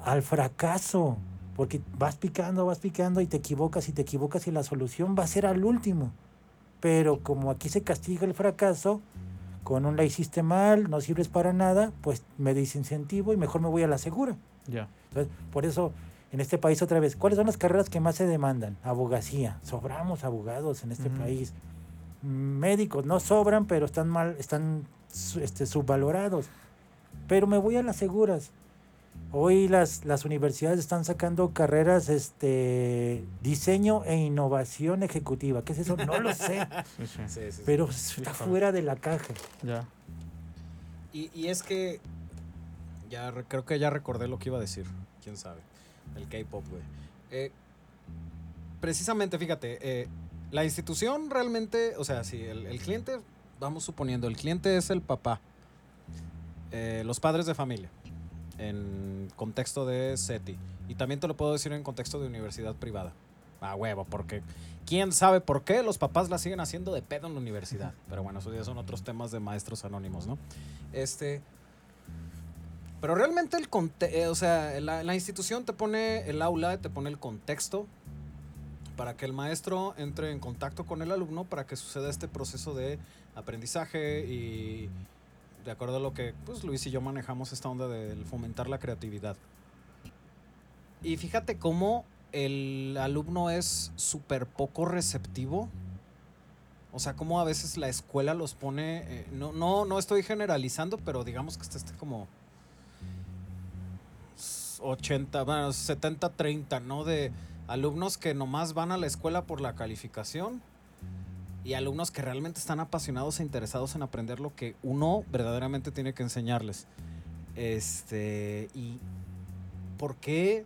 al fracaso. Porque vas picando, vas picando y te equivocas y te equivocas y la solución va a ser al último. Pero como aquí se castiga el fracaso, con un la hiciste mal, no sirves para nada, pues me desincentivo y mejor me voy a la segura. Ya. Entonces, por eso, en este país otra vez, ¿cuáles son las carreras que más se demandan? Abogacía. Sobramos abogados en este país. Médicos no sobran, pero están mal, están este, subvalorados. Pero me voy a las seguras. Hoy las, las universidades están sacando carreras este diseño e innovación ejecutiva. ¿Qué es eso? No lo sé, Sí, sí. Pero está fuera de la caja. Ya. Y, y es que ya re- creo que ya recordé lo que iba a decir. Quién sabe. El K-pop, güey. Eh, precisamente, fíjate, eh, la institución realmente, o sea, si el, cliente, vamos suponiendo, el cliente es el papá, eh, los padres de familia, en contexto de SETI. Y también te lo puedo decir en contexto de universidad privada. A huevo, porque quién sabe por qué los papás la siguen haciendo de pedo en la universidad. Pero bueno, eso ya son otros temas de maestros anónimos, ¿no? Este. Pero realmente el conte eh, o sea, la, institución te pone el aula, te pone el contexto para que el maestro entre en contacto con el alumno para que suceda este proceso de aprendizaje y de acuerdo a lo que pues Luis y yo manejamos esta onda del fomentar la creatividad. Y fíjate cómo el alumno es súper poco receptivo. O sea, cómo a veces la escuela los pone. eh, no, no, no estoy generalizando, pero digamos que está este como 80, bueno, 70, 30, ¿no? De alumnos que nomás van a la escuela por la calificación y alumnos que realmente están apasionados e interesados en aprender lo que uno verdaderamente tiene que enseñarles. Este, y ¿por qué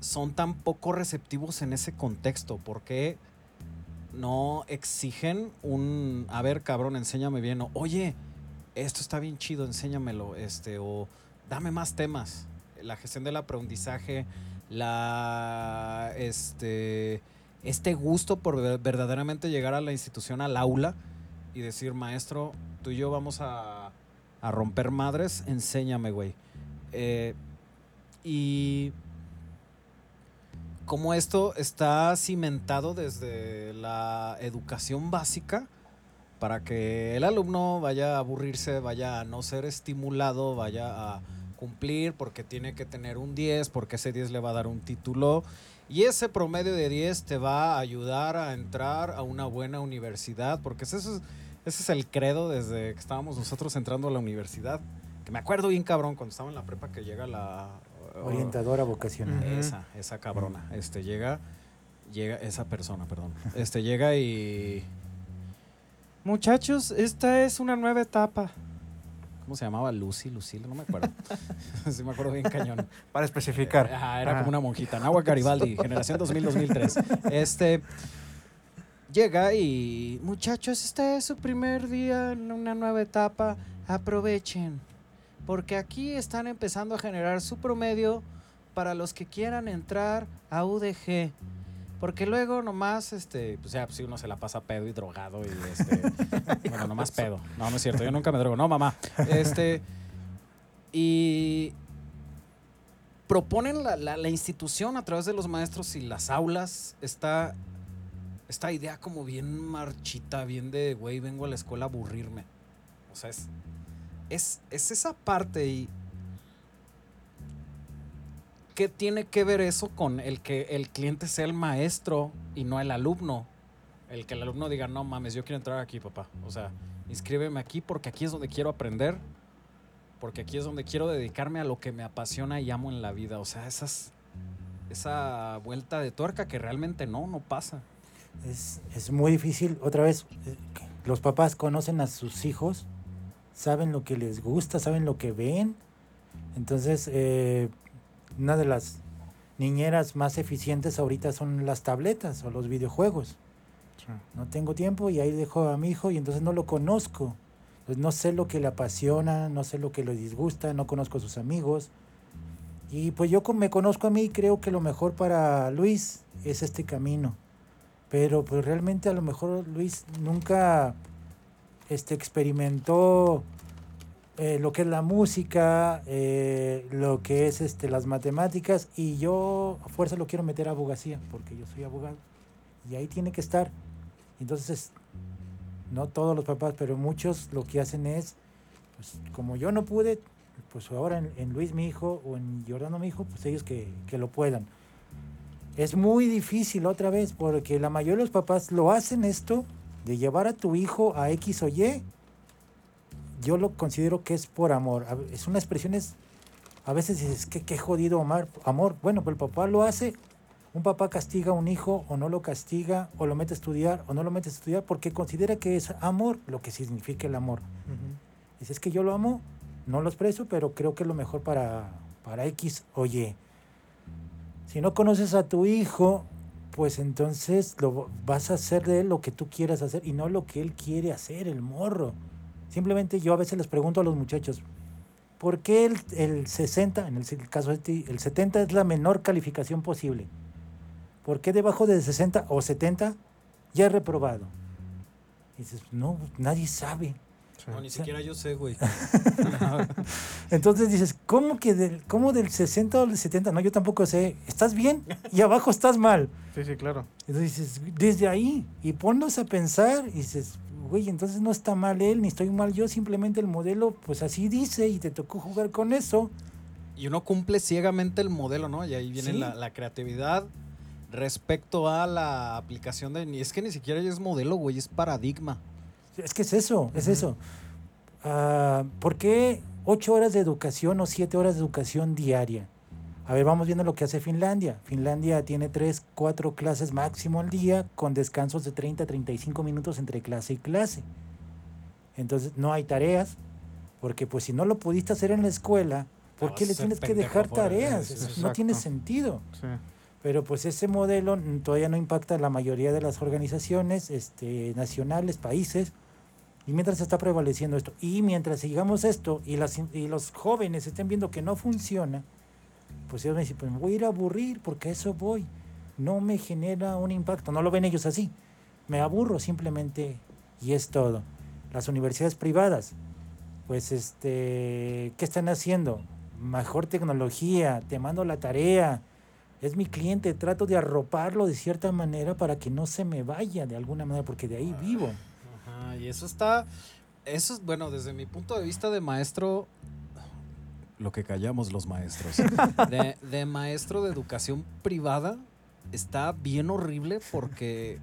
son tan poco receptivos en ese contexto? ¿Por qué no exigen un, a ver, cabrón, enséñame bien, o oye, esto está bien chido, enséñamelo, este, o dame más temas. La gestión del aprendizaje, la, este, este gusto por ver- verdaderamente llegar a la institución, al aula, y decir, maestro, tú y yo vamos a, a romper madres, enséñame, güey. Eh, y como esto está cimentado desde la educación básica para que el alumno vaya a aburrirse, vaya a no ser estimulado, vaya a cumplir porque tiene que tener un 10, porque ese 10 le va a dar un título y ese promedio de 10 te va a ayudar a entrar a una buena universidad, porque ese es, ese es el credo desde que estábamos nosotros entrando a la universidad. Que me acuerdo bien cabrón cuando estaba en la prepa que llega la Orientadora vocacional. Esa, esa cabrona. Este llega, llega, esa persona, perdón. Este llega y. Muchachos, esta es una nueva etapa. ¿Cómo se llamaba? Lucy, Lucila, no me acuerdo. sí, me acuerdo bien cañón. Para especificar. Ajá, era Ajá. como una monjita. Nahua Garibaldi, generación 2000-2003. Este. Llega y. Muchachos, este es su primer día en una nueva etapa. Aprovechen. porque aquí están empezando a generar su promedio para los que quieran entrar a UDG. Porque luego nomás, este, pues ya, pues si uno se la pasa pedo y drogado y este, bueno, nomás pedo. No, no es cierto, yo nunca me drogo, no, mamá. Este, y proponen la, la- la institución a través de los maestros y las aulas esta, esta idea como bien marchita, bien de, güey, vengo a la escuela a aburrirme. O sea, es, es, es esa parte y... ¿Qué tiene que ver eso con el que el cliente sea el maestro y no el alumno? El que el alumno diga, no mames, yo quiero entrar aquí, papá. O sea, inscríbeme aquí porque aquí es donde quiero aprender, porque aquí es donde quiero dedicarme a lo que me apasiona y amo en la vida. O sea, esas, esa vuelta de tuerca que realmente no, no pasa. Es, es muy difícil. Otra vez, eh, los papás conocen a sus hijos, saben lo que les gusta, saben lo que ven. Entonces, eh, una de las niñeras más eficientes ahorita son las tabletas o los videojuegos. No tengo tiempo y ahí dejo a mi hijo y entonces no lo conozco. Entonces no sé lo que le apasiona, no sé lo que le disgusta, no conozco a sus amigos. Y pues yo me conozco a mí y creo que lo mejor para Luis es este camino. Pero pues realmente a lo mejor Luis nunca este, experimentó eh, lo que es la música, eh, lo que es este, las matemáticas y yo a fuerza lo quiero meter a abogacía porque yo soy abogado y ahí tiene que estar. Entonces, no todos los papás, pero muchos lo que hacen es, pues como yo no pude, pues ahora en, en Luis mi hijo o en Jordano mi hijo, pues ellos que, que lo puedan. Es muy difícil otra vez porque la mayoría de los papás lo hacen esto de llevar a tu hijo a X o Y. Yo lo considero que es por amor. Es una expresión, es, a veces dices, que qué jodido amar, amor. Bueno, pues el papá lo hace. Un papá castiga a un hijo o no lo castiga o lo mete a estudiar o no lo mete a estudiar porque considera que es amor lo que significa el amor. Dice, es que yo lo amo, no lo expreso, pero creo que es lo mejor para, para X o Y. Si no conoces a tu hijo, pues entonces lo, vas a hacer de él lo que tú quieras hacer y no lo que él quiere hacer, el morro. Simplemente yo a veces les pregunto a los muchachos, ¿por qué el, el 60, en el, el caso de ti, el 70 es la menor calificación posible? ¿Por qué debajo de 60 o 70 ya es reprobado? Y dices, no, nadie sabe. No, ni O sea- siquiera yo sé, güey. Entonces dices, ¿cómo que del, cómo del 60 o del 70? No, yo tampoco sé. ¿Estás bien? Y abajo estás mal. Sí, sí, claro. Entonces dices, desde ahí, y ponlos a pensar, y dices, güey, entonces no está mal él, ni estoy mal yo, simplemente el modelo, pues así dice, y te tocó jugar con eso. Y uno cumple ciegamente el modelo, ¿no? Y ahí viene Sí. la, la creatividad respecto a la aplicación de... Es que ni siquiera ya es modelo, güey, es paradigma. Es que es eso, es eso. Ah, ¿Por qué ocho horas de educación o siete horas de educación diaria? A ver, vamos viendo lo que hace Finlandia. Finlandia tiene tres, cuatro clases máximo al día con descansos de 30 a 35 minutos entre clase y clase. Entonces no hay tareas, porque pues si no lo pudiste hacer en la escuela, ¿por qué le tienes que dejar tareas? Eso no tiene sentido. Sí. Pero pues ese modelo todavía no impacta a la mayoría de las organizaciones este, nacionales, países, y mientras está prevaleciendo esto, y mientras sigamos esto y, las, y los jóvenes estén viendo que no funciona, pues ellos me dicen, pues me voy a ir a aburrir porque a eso voy. No me genera un impacto, no lo ven ellos así. Me aburro simplemente y es todo. Las universidades privadas, pues este, ¿qué están haciendo? Mejor tecnología, te mando la tarea, es mi cliente, trato de arroparlo de cierta manera para que no se me vaya de alguna manera, porque de ahí vivo. Ajá, y eso está... Eso es, bueno, desde mi punto de vista de maestro... Lo que callamos los maestros. De, maestro de educación privada está bien horrible porque...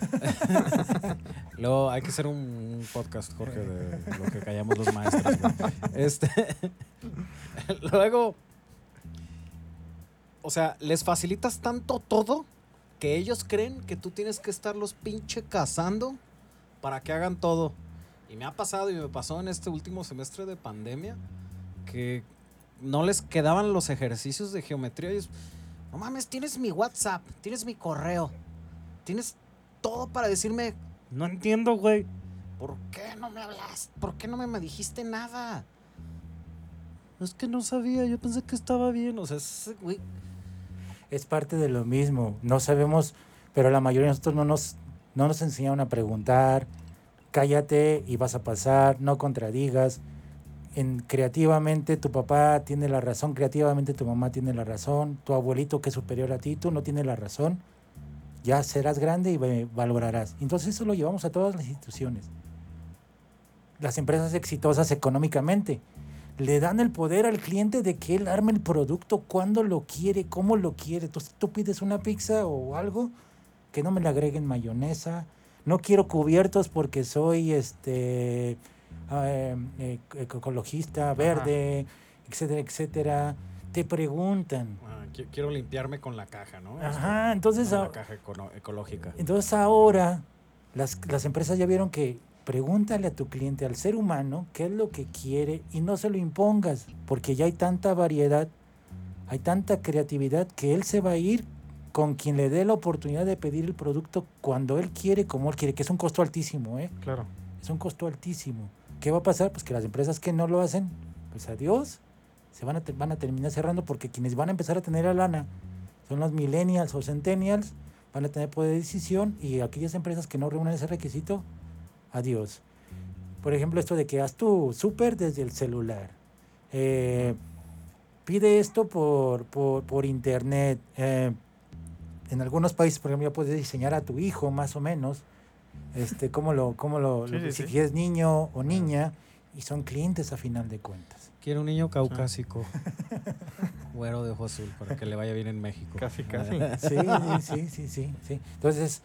Luego hay que hacer un podcast, Jorge, de lo que callamos los maestros. Este, luego, o sea, les facilitas tanto todo que ellos creen que tú tienes que estarlos pinche cazando para que hagan todo. Y me ha pasado y me pasó en este último semestre de pandemia que no les quedaban los ejercicios de geometría. Y es, no mames, tienes mi WhatsApp, tienes mi correo, tienes todo para decirme, no entiendo, güey. ¿Por qué no me hablas? ¿Por qué no me, me dijiste nada? Es que no sabía, yo pensé que estaba bien. O sea, es, güey. Es parte de lo mismo. No sabemos, pero la mayoría de nosotros no nos, no nos enseñaron a preguntar. Cállate y vas a pasar, no contradigas. En, creativamente tu papá tiene la razón, creativamente tu mamá tiene la razón, tu abuelito que es superior a ti, tú no tienes la razón. Ya serás grande y valorarás. Entonces eso lo llevamos a todas las instituciones. Las empresas exitosas económicamente le dan el poder al cliente de que él arme el producto cuando lo quiere, cómo lo quiere. Entonces tú pides una pizza o algo, que no me le agreguen mayonesa. No quiero cubiertos porque soy este eh, eh, ecologista, verde, etcétera, etcétera. Te preguntan. Ah, qui- quiero limpiarme con la caja, ¿no? Ajá, entonces, Con la caja ecológica. entonces ahora las, las empresas ya vieron que pregúntale a tu cliente, al ser humano, qué es lo que quiere y no se lo impongas, porque ya hay tanta variedad, hay tanta creatividad que él se va a ir con quien le dé la oportunidad de pedir el producto cuando él quiere, como él quiere, que es un costo altísimo, ¿eh? Claro. Es un costo altísimo. ¿Qué va a pasar? Pues que las empresas que no lo hacen, pues adiós, se van a, van a terminar cerrando porque quienes van a empezar a tener la lana son los millennials o centennials, van a tener poder de decisión y aquellas empresas que no reúnen ese requisito, adiós. Por ejemplo, esto de que haz tu súper desde el celular. Eh, pide esto por, por, por internet. Eh, en algunos países, por ejemplo, ya puedes diseñar a tu hijo más o menos, este, cómo lo, cómo lo, Sí, lo- sí, si sí. quieres niño o niña, y son clientes a final de cuentas. Quiero un niño caucásico. Güero de ojo azul para que le vaya bien en México. Casi, casi. Sí, sí, sí, sí, sí, sí. Entonces,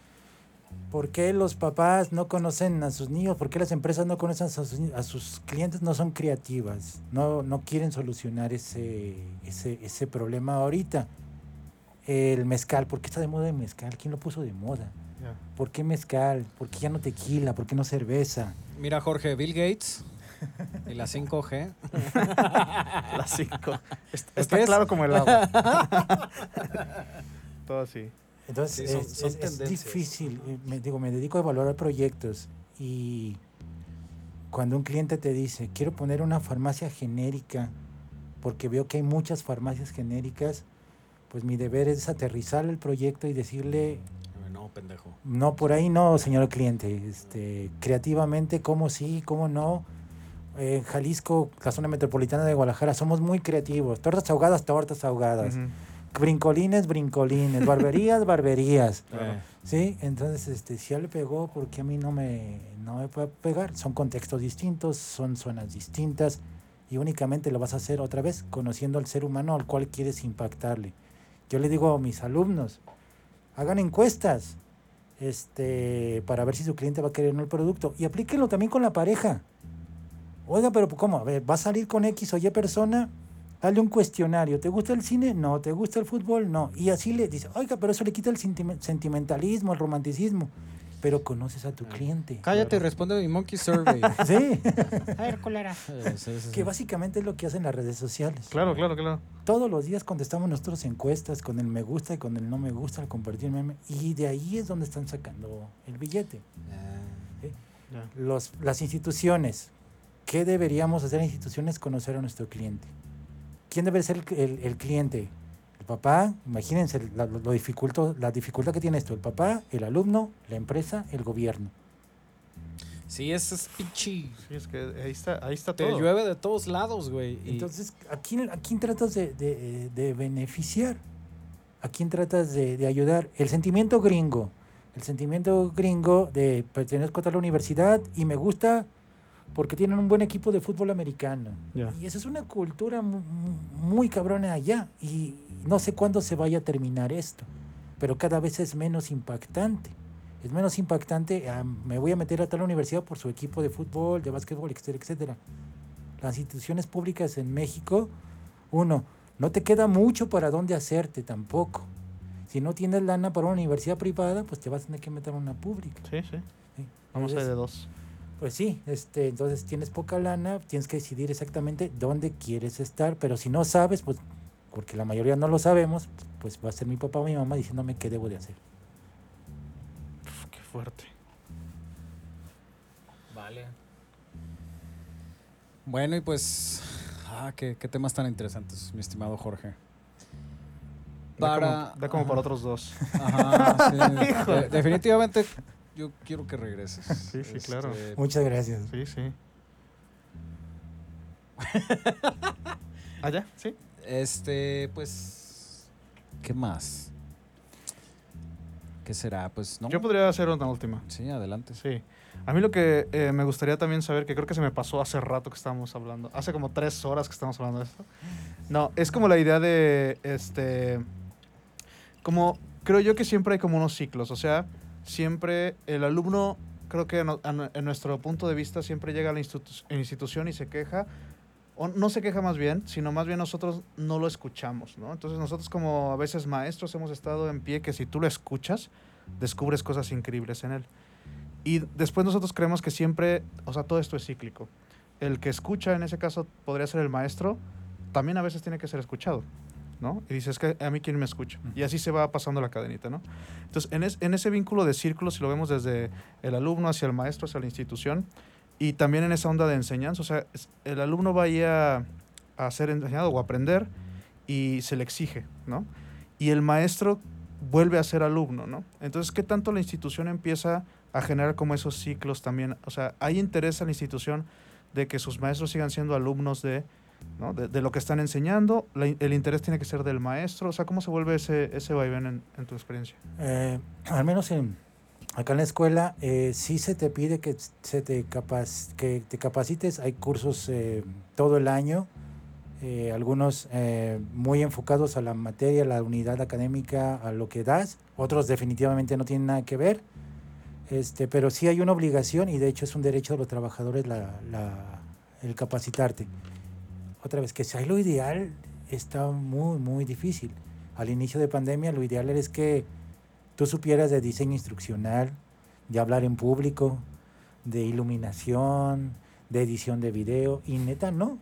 ¿por qué los papás no conocen a sus niños? ¿Por qué las empresas no conocen a sus, a sus clientes? No son creativas, no, no quieren solucionar ese, ese, ese problema ahorita. El mezcal, ¿por qué está de moda el mezcal? ¿Quién lo puso de moda? ¿Por qué mezcal? ¿Por qué ya no tequila? ¿Por qué no cerveza? Mira, Jorge, Bill Gates y la 5G. Las cinco. Est- ¿Qué Está es? claro como el agua. Todo así. Entonces Sí, son- es, son es- es tendencias. difícil. eh, Me, digo, me dedico a evaluar proyectos y cuando un cliente te dice, quiero poner una farmacia genérica porque veo que hay muchas farmacias genéricas, pues mi deber es aterrizar el proyecto y decirle, No, pendejo. no, por ahí no, señor cliente. Este, creativamente, cómo sí, cómo no. En Jalisco, la zona metropolitana de Guadalajara, somos muy creativos. Tortas ahogadas, tortas ahogadas. Brincolines, brincolines. Barberías, barberías. Claro. Eh, Sí, entonces, este, si ya le pegó, porque a mí no me, no me puede pegar? Son contextos distintos, son zonas distintas y únicamente lo vas a hacer otra vez conociendo al ser humano al cual quieres impactarle. Yo le digo a mis alumnos, hagan encuestas este, para ver si su cliente va a querer o no el producto y aplíquenlo también con la pareja. Oiga, pero ¿cómo? A ver, ¿va a salir con X o Y persona? Hazle un cuestionario. ¿Te gusta el cine? No. ¿Te gusta el fútbol? No. Y así le dice, oiga, pero eso le quita el sentime- sentimentalismo, el romanticismo. Pero conoces a tu cliente. Cállate y responde a mi Monkey Survey. Sí, A ver, culera. Eh, sí, sí, sí. que básicamente es lo que hacen las redes sociales. Claro, claro, claro. Todos los días contestamos nuestras encuestas con el me gusta y con el no me gusta, el compartir meme. Y de ahí es donde están sacando el billete. Ah. Los, las instituciones. ¿Qué deberíamos hacer en instituciones? Conocer a nuestro cliente. ¿Quién debe ser el, el- el cliente? El papá, imagínense la, lo dificulto- la dificultad que tiene esto. El papá, el alumno, la empresa, el gobierno. Sí, ese es pinche. Sí, es que ahí está, ahí está Te todo. llueve de todos lados, güey. y- Entonces, ¿a quién, a quién tratas de, de- de beneficiar? ¿A quién tratas de, de ayudar? El sentimiento gringo. El sentimiento gringo de pertenezco a tal universidad y me gusta porque tienen un buen equipo de fútbol americano. Y esa es una cultura mu- mu- muy cabrona allá. Y no sé cuándo se vaya a terminar esto. Pero cada vez es menos impactante. Es menos impactante. ah, me voy a meter a tal universidad por su equipo de fútbol, de básquetbol, etcétera, etcétera. Las instituciones públicas en México, uno, no te queda mucho para dónde hacerte tampoco. Si no tienes lana para una universidad privada, pues te vas a tener que meter a una pública. Sí, sí. ¿sí? Vamos a ir de dos. Pues sí, este, entonces tienes poca lana, tienes que decidir exactamente dónde quieres estar, pero si no sabes, pues, porque la mayoría no lo sabemos, pues va a ser mi papá o mi mamá diciéndome qué debo de hacer. Uf, qué fuerte. Vale. Bueno, y pues Ah, qué, qué temas tan interesantes, mi estimado Jorge. Da Para- como, da como para otros dos. Ajá, sí. De- definitivamente yo quiero que regreses. Sí, sí, claro. Este, Muchas gracias. Sí, sí. ¿Allá? ¿Sí? Este, pues. ¿Qué más? ¿Qué será? Pues no. Yo podría hacer una última. Sí, adelante. Sí. A mí lo que eh, me gustaría también saber, que creo que se me pasó hace rato que estábamos hablando, hace como tres horas que estamos hablando de esto. No, es como la idea de, este, como, creo yo que siempre hay como unos ciclos, o sea, siempre el alumno, creo que en nuestro punto de vista, siempre llega a la institu- institución y se queja, o no se queja más bien, sino más bien nosotros no lo escuchamos, ¿no? Entonces nosotros como a veces maestros hemos estado en pie que si tú lo escuchas, descubres cosas increíbles en él. Y después nosotros creemos que siempre, o sea, todo esto es cíclico. El que escucha, en ese caso, podría ser el maestro, también a veces tiene que ser escuchado, ¿no? Y dices, que a mí quién me escucha. Y así se va pasando la cadenita, ¿no? Entonces, en, es- en ese vínculo de círculo, si lo vemos desde el alumno hacia el maestro, hacia la institución, y también en esa onda de enseñanza, o sea, el alumno va ahí a, a ser enseñado o a aprender y se le exige, ¿no? Y el maestro vuelve a ser alumno, ¿no? Entonces, ¿qué tanto la institución empieza a generar como esos ciclos también? O sea, ¿hay interés a la institución de que sus maestros sigan siendo alumnos de, ¿no? de, de lo que están enseñando? ¿El interés tiene que ser del maestro? O sea, ¿cómo se vuelve ese, ese vaivén en, en tu experiencia? Eh, al menos en, acá en la escuela eh, sí se te pide que se te capac- que te capacites. Hay cursos eh, todo el año, eh, algunos muy enfocados a la materia, a la unidad académica, a lo que das. Otros definitivamente no tienen nada que ver. Este, pero sí hay una obligación y de hecho es un derecho de los trabajadores la, la- el capacitarte. Otra vez, que sea lo ideal está muy, muy difícil. Al inicio de pandemia lo ideal es que tú supieras de diseño instruccional, de hablar en público, de iluminación, de edición de video, y neta no,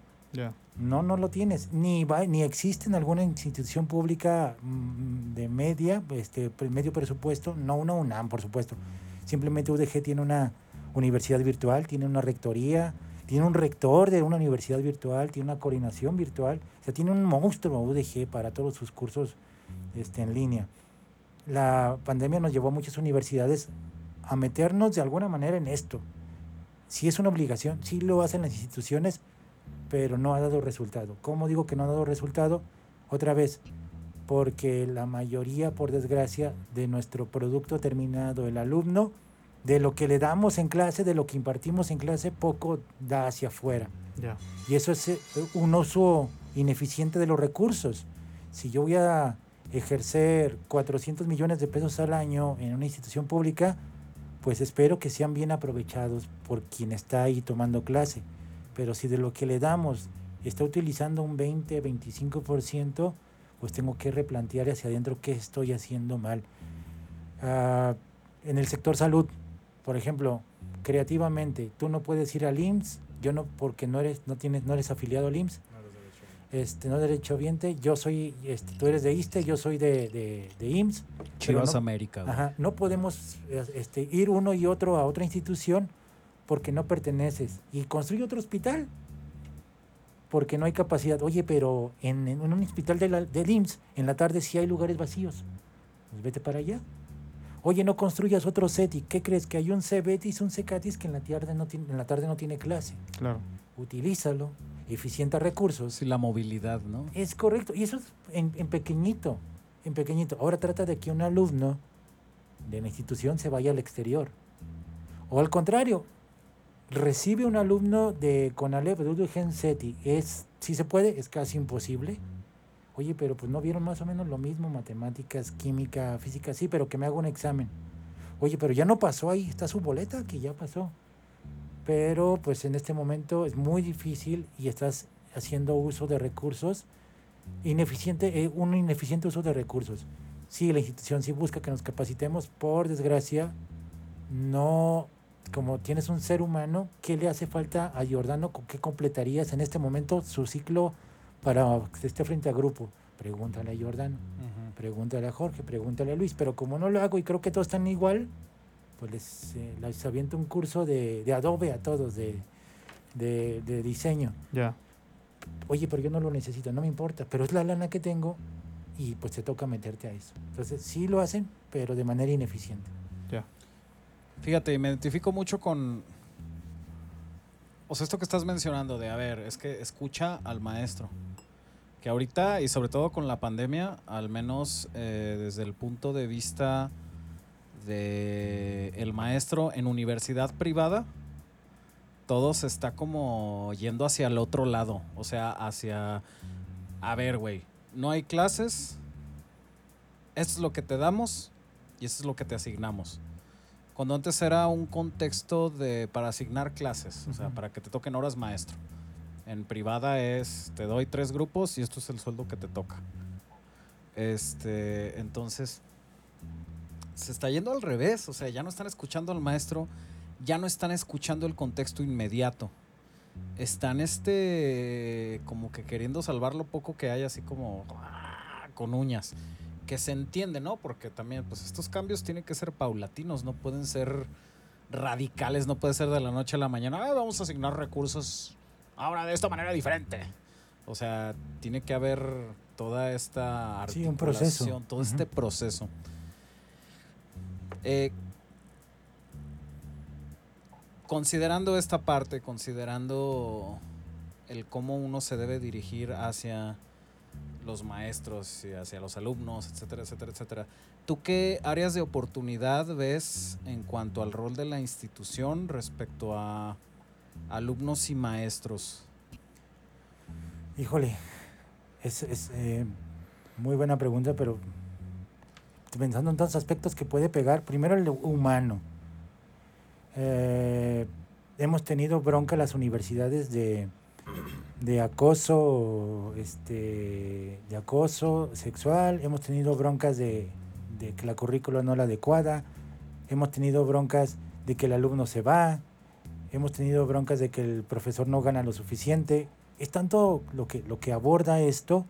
no, no lo tienes, ni, va, ni existe en alguna institución pública mm, de media, este, medio presupuesto, no una UNAM, por supuesto. Simplemente UDG tiene una universidad virtual, tiene una rectoría, tiene un rector de una universidad virtual, tiene una coordinación virtual, o sea, tiene un monstruo UDG para todos sus cursos este, en línea. La pandemia nos llevó a muchas universidades a meternos de alguna manera en esto. Sí es una obligación, sí lo hacen las instituciones, pero no ha dado resultado. ¿Cómo digo que no ha dado resultado? Otra vez, porque la mayoría, por desgracia, de nuestro producto terminado, el alumno, de lo que le damos en clase, de lo que impartimos en clase, poco da hacia afuera. Y eso es eh, un uso ineficiente de los recursos. Si yo voy a ejercer 400 millones de pesos al año en una institución pública, pues espero que sean bien aprovechados por quien está ahí tomando clase. Pero si de lo que le damos está utilizando un 20, 25%, pues tengo que replantear hacia adentro qué estoy haciendo mal. Ah, en el sector salud, por ejemplo, creativamente, tú no puedes ir al IMSS, yo no, porque no eres, no tienes, no eres afiliado al IMSS, este, no derechohabiente, yo soy, este, tú eres de ISTE, yo soy de, de, de IMSS. Chivas no- América. Ajá, no podemos este, ir uno y otro a otra institución porque no perteneces. Y construye otro hospital porque no hay capacidad. Oye, pero en, en un hospital de la, del IMSS, en la tarde sí hay lugares vacíos. Pues vete para allá. Oye, no construyas otro CETI. ¿Qué crees? Que hay un CBETIS, un CECATIS que en la tarde no tiene, en la tarde no tiene clase. Claro. Utilízalo, eficienta recursos. Sí, la movilidad, ¿no? Es correcto. Y eso es en, en pequeñito, en pequeñito. Ahora trata de que un alumno de la institución se vaya al exterior. O al contrario, recibe un alumno de CONALEP, de UDG SETI. Es, si se puede, es casi imposible. Oye, pero pues no vieron más o menos lo mismo, matemáticas, química, física, sí, pero que me haga un examen. Oye, pero ya no pasó ahí, está su boleta, que ya pasó. Pero pues en este momento es muy difícil y estás haciendo uso de recursos ineficiente, eh, un ineficiente uso de recursos. Sí, la institución sí busca que nos capacitemos, por desgracia, no, como tienes un ser humano, ¿qué le hace falta a Giordano? ¿Con ¿Qué completarías en este momento su ciclo para que esté frente a grupo? Pregúntale a Giordano, pregúntale a Jorge, pregúntale a Luis, pero como no lo hago y creo que todos están igual, pues les, eh, les aviento un curso de, de Adobe a todos, de, de, de diseño. Ya. Oye, pero yo no lo necesito, no me importa, pero es la lana que tengo y pues te toca meterte a eso. Entonces sí lo hacen, pero de manera ineficiente. Ya. Fíjate, me identifico mucho con. O sea, esto que estás mencionando de, a ver, es que escucha al maestro. Que ahorita, y sobre todo con la pandemia, al menos eh, desde el punto de vista de el maestro en universidad privada, todo se está como yendo hacia el otro lado. O sea, hacia. A ver, güey, no hay clases. Esto es lo que te damos y esto es lo que te asignamos. Cuando antes era un contexto de para asignar clases, o sea, para que te toquen horas maestro. En privada es te doy tres grupos y esto es el sueldo que te toca. Este, entonces se está yendo al revés, o sea, ya no están escuchando al maestro, ya no están escuchando el contexto inmediato. Están este como que queriendo salvar lo poco que hay así como ah, con uñas que se entiende, ¿no? Porque también, pues estos cambios tienen que ser paulatinos, no pueden ser radicales, no puede ser de la noche a la mañana, "Ah, vamos a asignar recursos ahora de esta manera diferente. O sea, tiene que haber toda esta Sí, un proceso. articulación, todo este proceso. Eh, considerando esta parte, considerando el cómo uno se debe dirigir hacia los maestros y hacia los alumnos, etcétera, etcétera, etcétera. ¿Tú qué áreas de oportunidad ves en cuanto al rol de la institución respecto a alumnos y maestros? Híjole, es, es, eh, muy buena pregunta, pero pensando en tantos aspectos que puede pegar, primero el humano. Eh, hemos tenido bronca en las universidades de, de acoso, este, de acoso sexual, hemos tenido broncas de, de que la currícula no es la adecuada, hemos tenido broncas de que el alumno se va, hemos tenido broncas de que el profesor no gana lo suficiente. Es tanto lo que, lo que aborda esto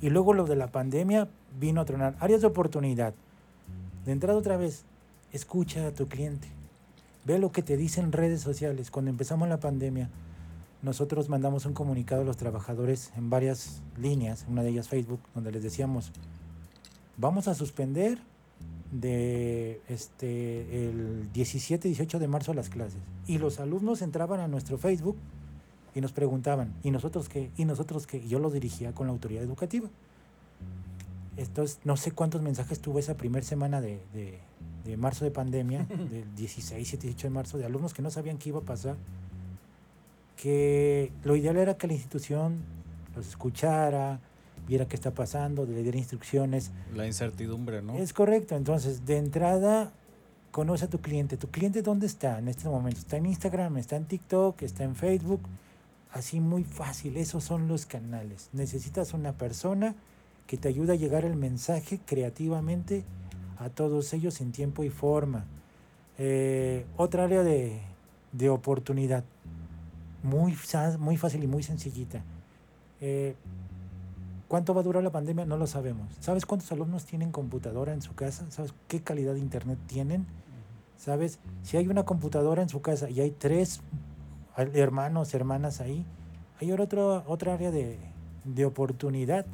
y luego lo de la pandemia vino a tronar. Áreas de oportunidad. De entrada otra vez, escucha a tu cliente. Ve lo que te dicen redes sociales. Cuando empezamos la pandemia, nosotros mandamos un comunicado a los trabajadores en varias líneas, una de ellas Facebook, donde les decíamos, vamos a suspender de este el 17 18 de marzo las clases. Y los alumnos entraban a nuestro Facebook y nos preguntaban y nosotros qué y nosotros qué y yo lo dirigía con la autoridad educativa. Entonces no sé cuántos mensajes tuve esa primera semana de, de, de marzo de pandemia del 16 17 18 de marzo de alumnos que no sabían qué iba a pasar que lo ideal era que la institución los escuchara viera qué está pasando le diera instrucciones La incertidumbre, ¿no? es correcto. Entonces, de entrada, conoce a tu cliente. ¿Tu cliente dónde está en este momento? ¿Está en Instagram? ¿Está en TikTok? ¿Está en Facebook? Así muy fácil. Esos son los canales. Necesitas una persona que te ayude a llegar el mensaje creativamente a todos ellos en tiempo y forma. Eh, otra área de, de oportunidad. Muy, muy fácil y muy sencillita. Eh, ¿Cuánto va a durar la pandemia? No lo sabemos. ¿Sabes cuántos alumnos tienen computadora en su casa? ¿Sabes qué calidad de internet tienen? ¿Sabes? Si hay una computadora en su casa y hay tres hermanos, hermanas ahí, hay otra, otra área de, de oportunidad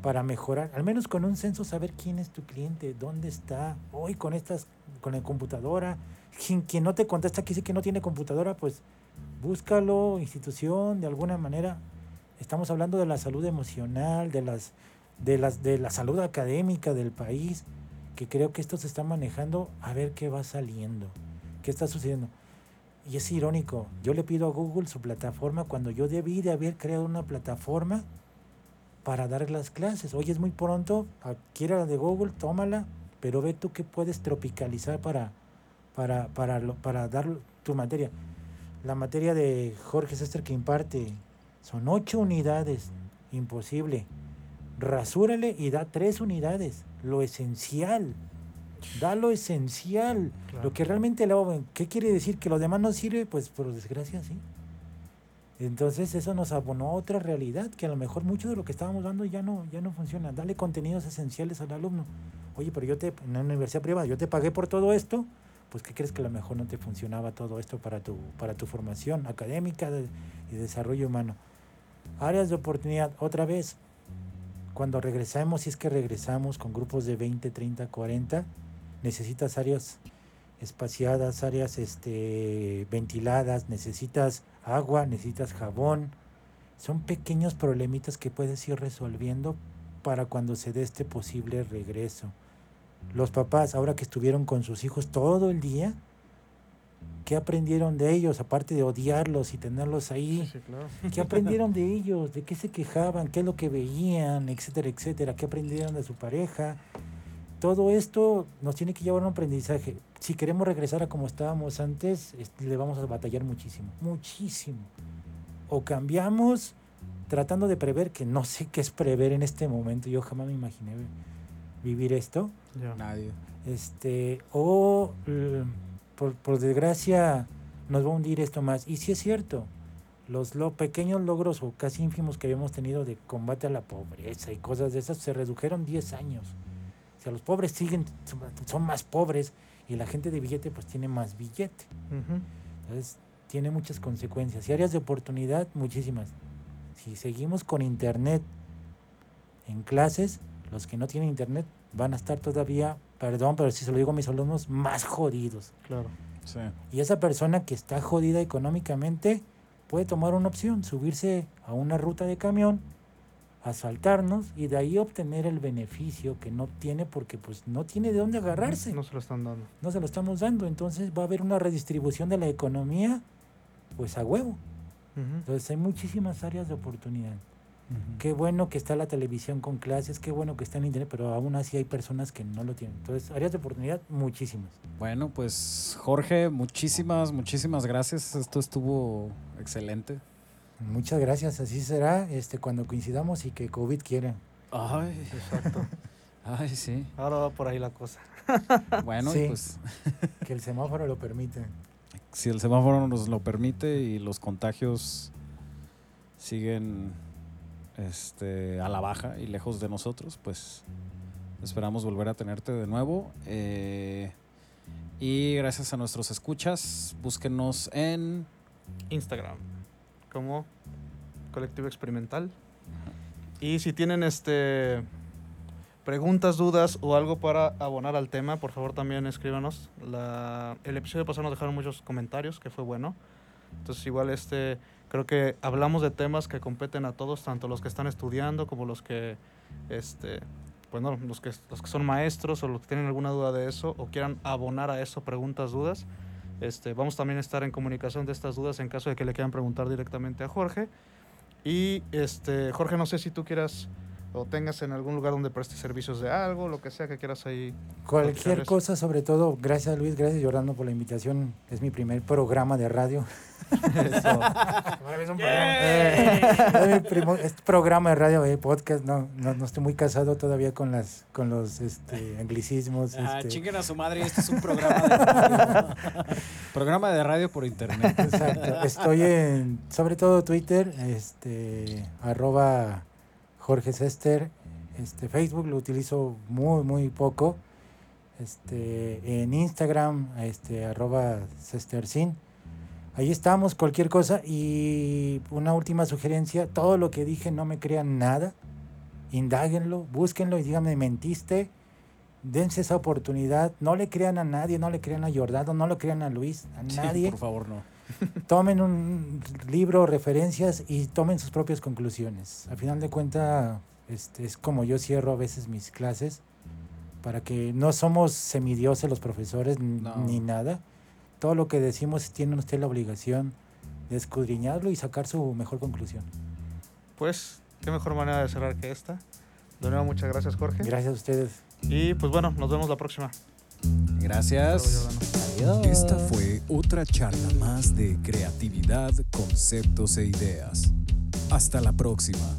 para mejorar, al menos con un censo, saber quién es tu cliente, dónde está, hoy con estas, con la computadora, quien, quien no te contesta, que dice que no tiene computadora, pues búscalo, institución, de alguna manera, estamos hablando de la salud emocional, de las de las de la salud académica del país, que creo que esto se está manejando a ver qué va saliendo, qué está sucediendo. Y es irónico, yo le pido a Google su plataforma cuando yo debí de haber creado una plataforma para dar las clases. Oye, es muy pronto, adquiera la de Google, tómala, pero ve tú qué puedes tropicalizar para, para, para, para dar tu materia. La materia de Jorge Sester que imparte son ocho unidades, imposible. Rasúrale y da tres unidades, lo esencial. Da lo esencial, Claro. lo que realmente lo ¿Qué quiere decir? ¿Que lo demás no sirve? Pues por desgracia sí. Entonces eso nos abonó a otra realidad, que a lo mejor mucho de lo que estábamos dando ya no, ya no funciona. Dale contenidos esenciales al alumno. Oye, pero yo te, en una universidad privada, yo te pagué por todo esto, pues ¿qué crees que a lo mejor no te funcionaba todo esto para tu, para tu formación académica de- y desarrollo humano? Áreas de oportunidad, otra vez, cuando regresamos, si es que regresamos con grupos de 20, 30, 40, necesitas áreas espaciadas, áreas este, ventiladas, necesitas agua, necesitas jabón. Son pequeños problemitas que puedes ir resolviendo para cuando se dé este posible regreso. Los papás, ahora que estuvieron con sus hijos todo el día, ¿qué aprendieron de ellos? Aparte de odiarlos y tenerlos ahí. Sí, claro. ¿Qué aprendieron de ellos? ¿De qué se quejaban? ¿Qué es lo que veían? Etcétera, etcétera. ¿Qué aprendieron de su pareja? Todo esto nos tiene que llevar a un aprendizaje. Si queremos regresar a como estábamos antes, es- le vamos a batallar muchísimo. Muchísimo. O cambiamos tratando de prever, que no sé qué es prever en este momento. Yo jamás me imaginé vivir esto. Nadie. este o eh, por, por desgracia nos va a hundir esto más. Y si es cierto los lo, pequeños logros o casi ínfimos que habíamos tenido de combate a la pobreza y cosas de esas se redujeron 10 años. O sea los pobres siguen son, más pobres y la gente de billete pues tiene más billete. Entonces tiene muchas consecuencias y áreas de oportunidad muchísimas. Si seguimos con internet en clases los que no tienen internet van a estar todavía, perdón, pero si se lo digo a mis alumnos, más jodidos. Claro. Sí. Y esa persona que está jodida económicamente puede tomar una opción, subirse a una ruta de camión, asaltarnos y de ahí obtener el beneficio que no tiene porque pues no tiene de dónde agarrarse, No se lo están dando. no se lo estamos dando, entonces va a haber una redistribución de la economía pues a huevo. Entonces hay muchísimas áreas de oportunidad. Qué bueno que está la televisión con clases, qué bueno que está en internet, pero aún así hay personas que no lo tienen. Entonces, áreas de oportunidad, muchísimas. Bueno, pues Jorge, muchísimas, muchísimas gracias. Esto estuvo excelente. Muchas gracias, así será este cuando coincidamos y que COVID quiera. Ay, Exacto. ay, sí. Ahora va por ahí la cosa. Bueno, Sí. y pues Que el semáforo lo permita. si el semáforo nos lo permite y los contagios siguen este, a la baja y lejos de nosotros, pues esperamos volver a tenerte de nuevo. Eh, y gracias a nuestros escuchas, búsquenos en... Instagram como colectivo experimental. Y si tienen este preguntas, dudas o algo para abonar al tema, por favor también escríbanos. La, el episodio pasado nos dejaron muchos comentarios, que fue bueno. Entonces igual este creo que hablamos de temas que competen a todos, tanto los que están estudiando como los que este bueno, los que los que son maestros o los que tienen alguna duda de eso o quieran abonar a eso preguntas, dudas. Este, vamos también a estar en comunicación de estas dudas en caso de que le quieran preguntar directamente a Jorge. Y este, Jorge, no sé si tú quieras o tengas en algún lugar donde prestes servicios de algo, lo que sea que quieras ahí. Cualquier cosa, sobre todo, gracias Luis, gracias Jordano por la invitación. Es mi primer programa de radio. es un programa. Es mi primo- es programa de radio, eh, podcast. No, no, no estoy muy casado todavía con las con los este, anglicismos. Ah, este. chinguen a su madre, este es un programa de radio. programa de radio por internet. Exacto. Estoy en, sobre todo Twitter, este, arroba Jorge Sester, este, Facebook lo utilizo muy, muy poco. Este, en Instagram, este, arroba Sestersin. Ahí estamos, cualquier cosa. Y una última sugerencia, todo lo que dije no me crean nada. Indáguenlo, búsquenlo y díganme, mentiste. Dense esa oportunidad. No le crean a nadie, no le crean a Jordano, no le crean a Luis, a Sí, nadie por favor, no. tomen un libro, referencias y tomen sus propias conclusiones. Al final de cuentas, este, es como yo cierro a veces mis clases, para que no somos semidioses los profesores No. ni nada. Todo lo que decimos tiene usted la obligación de escudriñarlo y sacar su mejor conclusión. Pues, qué mejor manera de cerrar que esta. De nuevo, muchas gracias, Jorge. Gracias a ustedes. Y pues bueno, nos vemos la próxima. Gracias. Jordano. Esta fue otra charla más de creatividad, conceptos e ideas. Hasta la próxima.